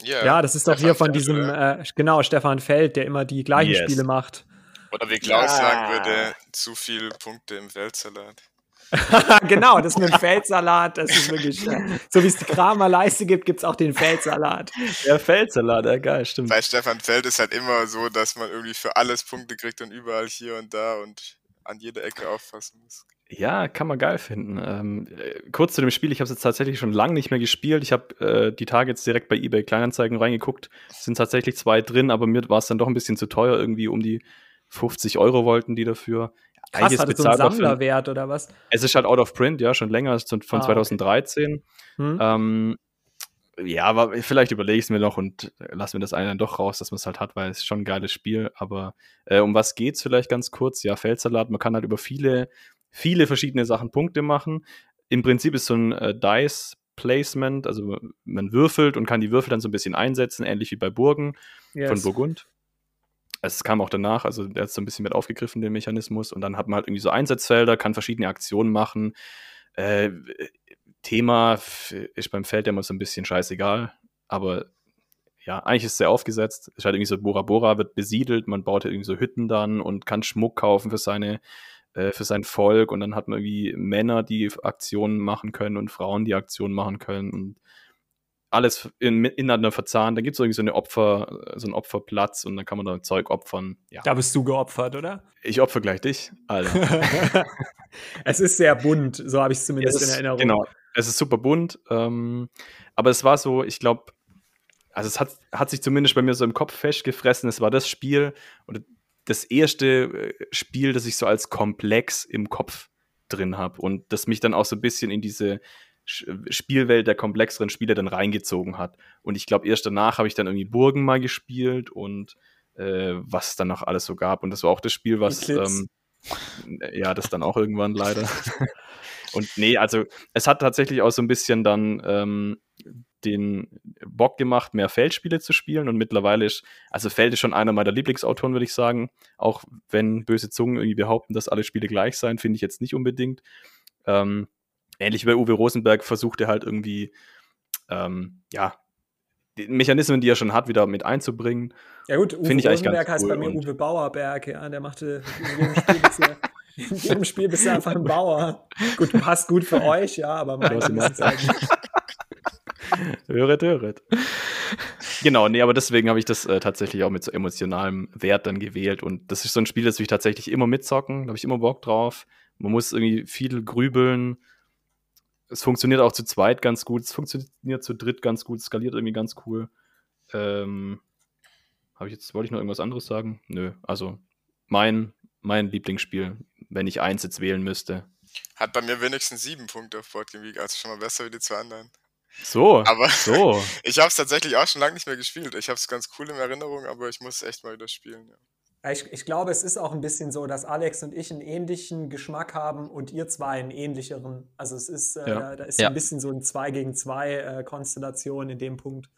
Yeah. Ja, das ist Stefan doch hier von diesem, äh, genau, Stefan Feld, der immer die gleichen yes. Spiele macht. Oder wie Klaus ja. sagen würde, zu viele Punkte im Feldsalat. [LAUGHS] genau, das mit dem Feldsalat, das ist wirklich, äh, so wie es die Kramerleiste gibt, gibt es auch den Feldsalat. Der Feldsalat, ja geil, stimmt. Bei Stefan Feld ist halt immer so, dass man irgendwie für alles Punkte kriegt und überall hier und da und an jeder Ecke auffassen muss. Ja, kann man geil finden. Ähm, äh, kurz zu dem Spiel, ich habe es jetzt tatsächlich schon lange nicht mehr gespielt. Ich habe äh, die Tage jetzt direkt bei eBay Kleinanzeigen reingeguckt. Es sind tatsächlich zwei drin, aber mir war es dann doch ein bisschen zu teuer. Irgendwie um die 50 Euro wollten die dafür. Krass, hat es so einen Sammlerwert oder was? Es ist halt out of print, ja, schon länger, von ah, 2013. Okay. Hm. Ähm, Ja, aber vielleicht überlege ich es mir noch und lass mir das eine dann doch raus, dass man es halt hat, weil es ist schon ein geiles Spiel. Aber äh, um was geht's vielleicht ganz kurz? Ja, Feldsalat, man kann halt über viele, viele verschiedene Sachen Punkte machen. Im Prinzip ist so ein äh, Dice Placement, also man würfelt und kann die Würfel dann so ein bisschen einsetzen, ähnlich wie bei Burgen yes. von Burgund. Es kam auch danach, also der hat so ein bisschen mit aufgegriffen, den Mechanismus. Und dann hat man halt irgendwie so Einsatzfelder, kann verschiedene Aktionen machen. Äh, Thema ist beim Feld ja immer so ein bisschen scheißegal, aber ja, eigentlich ist es sehr aufgesetzt. Es ist halt irgendwie so, Bora Bora wird besiedelt, man baut halt irgendwie so Hütten dann und kann Schmuck kaufen für seine, äh, für sein Volk und dann hat man irgendwie Männer, die Aktionen machen können und Frauen, die Aktionen machen können und alles in, ineinander verzahnt. Da gibt es irgendwie so eine Opfer, so einen Opferplatz und dann kann man da Zeug opfern. Ja. Da bist du geopfert, oder? Ich opfer gleich dich, Alter. [LAUGHS] [LAUGHS] es ist sehr bunt, so habe ich es zumindest in Erinnerung. Genau, es ist super bunt. Ähm, aber es war so, ich glaube, also es hat, hat sich zumindest bei mir so im Kopf festgefressen. Es war das Spiel oder das erste äh, Spiel, das ich so als komplex im Kopf drin habe und das mich dann auch so ein bisschen in diese Spielwelt der komplexeren Spiele dann reingezogen hat. Und ich glaube, erst danach habe ich dann irgendwie Burgen mal gespielt und äh, was es dann noch alles so gab. Und das war auch das Spiel, was ähm, ja, das dann auch irgendwann leider. [LAUGHS] und nee, also es hat tatsächlich auch so ein bisschen dann ähm, den Bock gemacht, mehr Feldspiele zu spielen. Und mittlerweile ist, also Feld ist schon einer meiner Lieblingsautoren, würde ich sagen. Auch wenn böse Zungen irgendwie behaupten, dass alle Spiele gleich seien, finde ich jetzt nicht unbedingt. Ähm, ähnlich wie bei Uwe Rosenberg versucht er halt irgendwie, ähm, ja, die Mechanismen, die er schon hat, wieder mit einzubringen. Ja gut, Uwe ich Rosenberg heißt cool bei mir Uwe Bauerberg, ja, der machte in jedem Spiel bisher, in jedem Spiel einfach ein Bauer. Gut, passt gut für euch, ja, aber mein ist halt höret, höret. Genau, nee, aber deswegen habe ich das äh, tatsächlich auch mit so emotionalem Wert dann gewählt. Und das ist so ein Spiel, das will ich tatsächlich immer mitzocken. Da habe ich immer Bock drauf. Man muss irgendwie viel grübeln, es funktioniert auch zu zweit ganz gut, es funktioniert zu dritt ganz gut, skaliert irgendwie ganz cool. Ähm, habe ich jetzt, wollte ich noch irgendwas anderes sagen? Nö, also mein, mein Lieblingsspiel, wenn ich eins jetzt wählen müsste. Hat bei mir wenigstens sieben Punkte auf Boardgame Week, also schon mal besser wie die zwei anderen. So, aber so. [LAUGHS] ich habe es tatsächlich auch schon lange nicht mehr gespielt. Ich habe es ganz cool in Erinnerung, aber ich muss echt mal wieder spielen. Ja. Ich, ich, glaube, es ist auch ein bisschen so, dass Alex und ich einen ähnlichen Geschmack haben und ihr zwei einen ähnlicheren. Also es ist, äh, ja. da ist ja. ein bisschen so ein 2 gegen 2 äh, Konstellation in dem Punkt.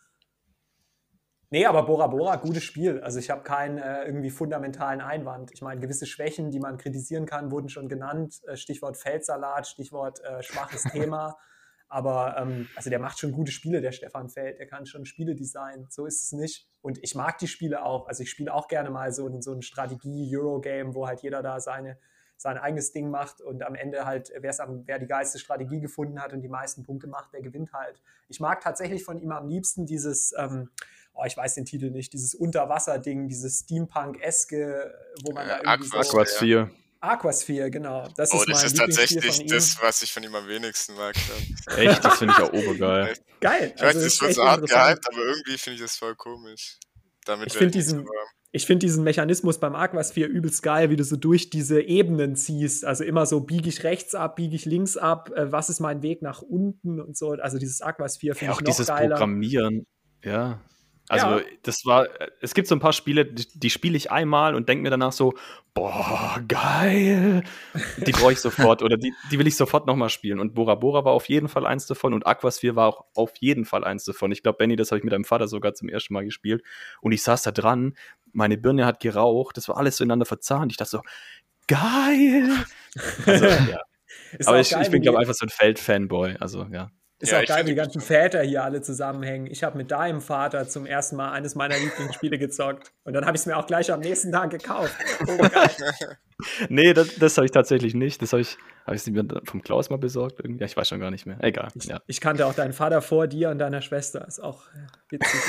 Nee, aber Bora Bora, gutes Spiel. Also ich habe keinen äh, irgendwie fundamentalen Einwand. Ich meine, gewisse Schwächen, die man kritisieren kann, wurden schon genannt. Äh, Stichwort Feldsalat, Stichwort äh, schwaches Thema. [LAUGHS] Aber ähm, also der macht schon gute Spiele, der Stefan Feld. Der kann schon Spiele designen. So ist es nicht. Und ich mag die Spiele auch. Also ich spiele auch gerne mal so, so ein Strategie-Euro-Game, wo halt jeder da seine, sein eigenes Ding macht und am Ende halt, wer die geilste Strategie gefunden hat und die meisten Punkte macht, der gewinnt halt. Ich mag tatsächlich von ihm am liebsten dieses, ähm, oh, ich weiß den Titel nicht, dieses Unterwasser-Ding, dieses Steampunk-eske, wo man äh, da irgendwie Aquasphere. So, Aquasphere, genau. Das oh, ist, das ist tatsächlich das, was ich von ihm am wenigsten mag. Echt? Das finde ich auch obergeil. [LAUGHS] Geil. Ich also weiß, das wird so hart gehypt, aber irgendwie finde ich das voll komisch. Damit ich finde diesen, ich finde diesen Mechanismus beim Aquasphere übelst geil, wie du so durch diese Ebenen ziehst. Also immer so, biege ich rechts ab, biege ich links ab, äh, was ist mein Weg nach unten und so. Also dieses Aquasphere finde ja, ich noch dieses dieses Programmieren, ja. Also, ja. das war, es gibt so ein paar Spiele, die, die spiele ich einmal und denke mir danach so, boah, geil. Die brauche ich sofort oder die, die will ich sofort nochmal spielen. Und Bora Bora war auf jeden Fall eins davon und Aquasphere war auch auf jeden Fall eins davon. Ich glaube, Benny, das habe ich mit deinem Vater sogar zum ersten Mal gespielt. Und ich saß da dran, meine Birne hat geraucht, das war alles so ineinander verzahnt. Ich dachte so, geil. Also, ja. [LAUGHS] Aber ich, ich bin, glaube ich, einfach so ein Feld-Fanboy. Also, ja. Ist ja, auch geil, wie die ganzen Väter hier alle zusammenhängen. Ich habe mit deinem Vater zum ersten Mal eines meiner Lieblingsspiele gezockt. Und dann habe ich es mir auch gleich am nächsten Tag gekauft. Oh, [LAUGHS] nee, das, das habe ich tatsächlich nicht. Das habe ich, hab ich mir vom Klaus mal besorgt. Irgendwie. Ja, ich weiß schon gar nicht mehr. Egal. Ich, ja. ich kannte auch deinen Vater vor dir und deiner Schwester. Ist auch witzig.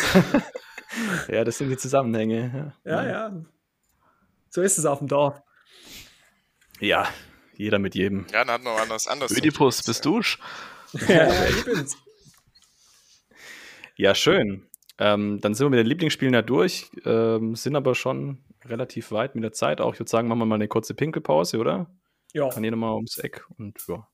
[LAUGHS] ja, das sind die Zusammenhänge. Ja, ja. ja. So ist es auf dem Dorf. Ja, jeder mit jedem. Ja, dann hat noch was anderes. Ödipus, bist du? Ja, schön. Ähm, dann sind wir mit den Lieblingsspielen ja durch, ähm, sind aber schon relativ weit mit der Zeit auch. Ich würde sagen, machen wir mal eine kurze Pinkelpause, oder? Ja. Kann jeder mal ums Eck und ja.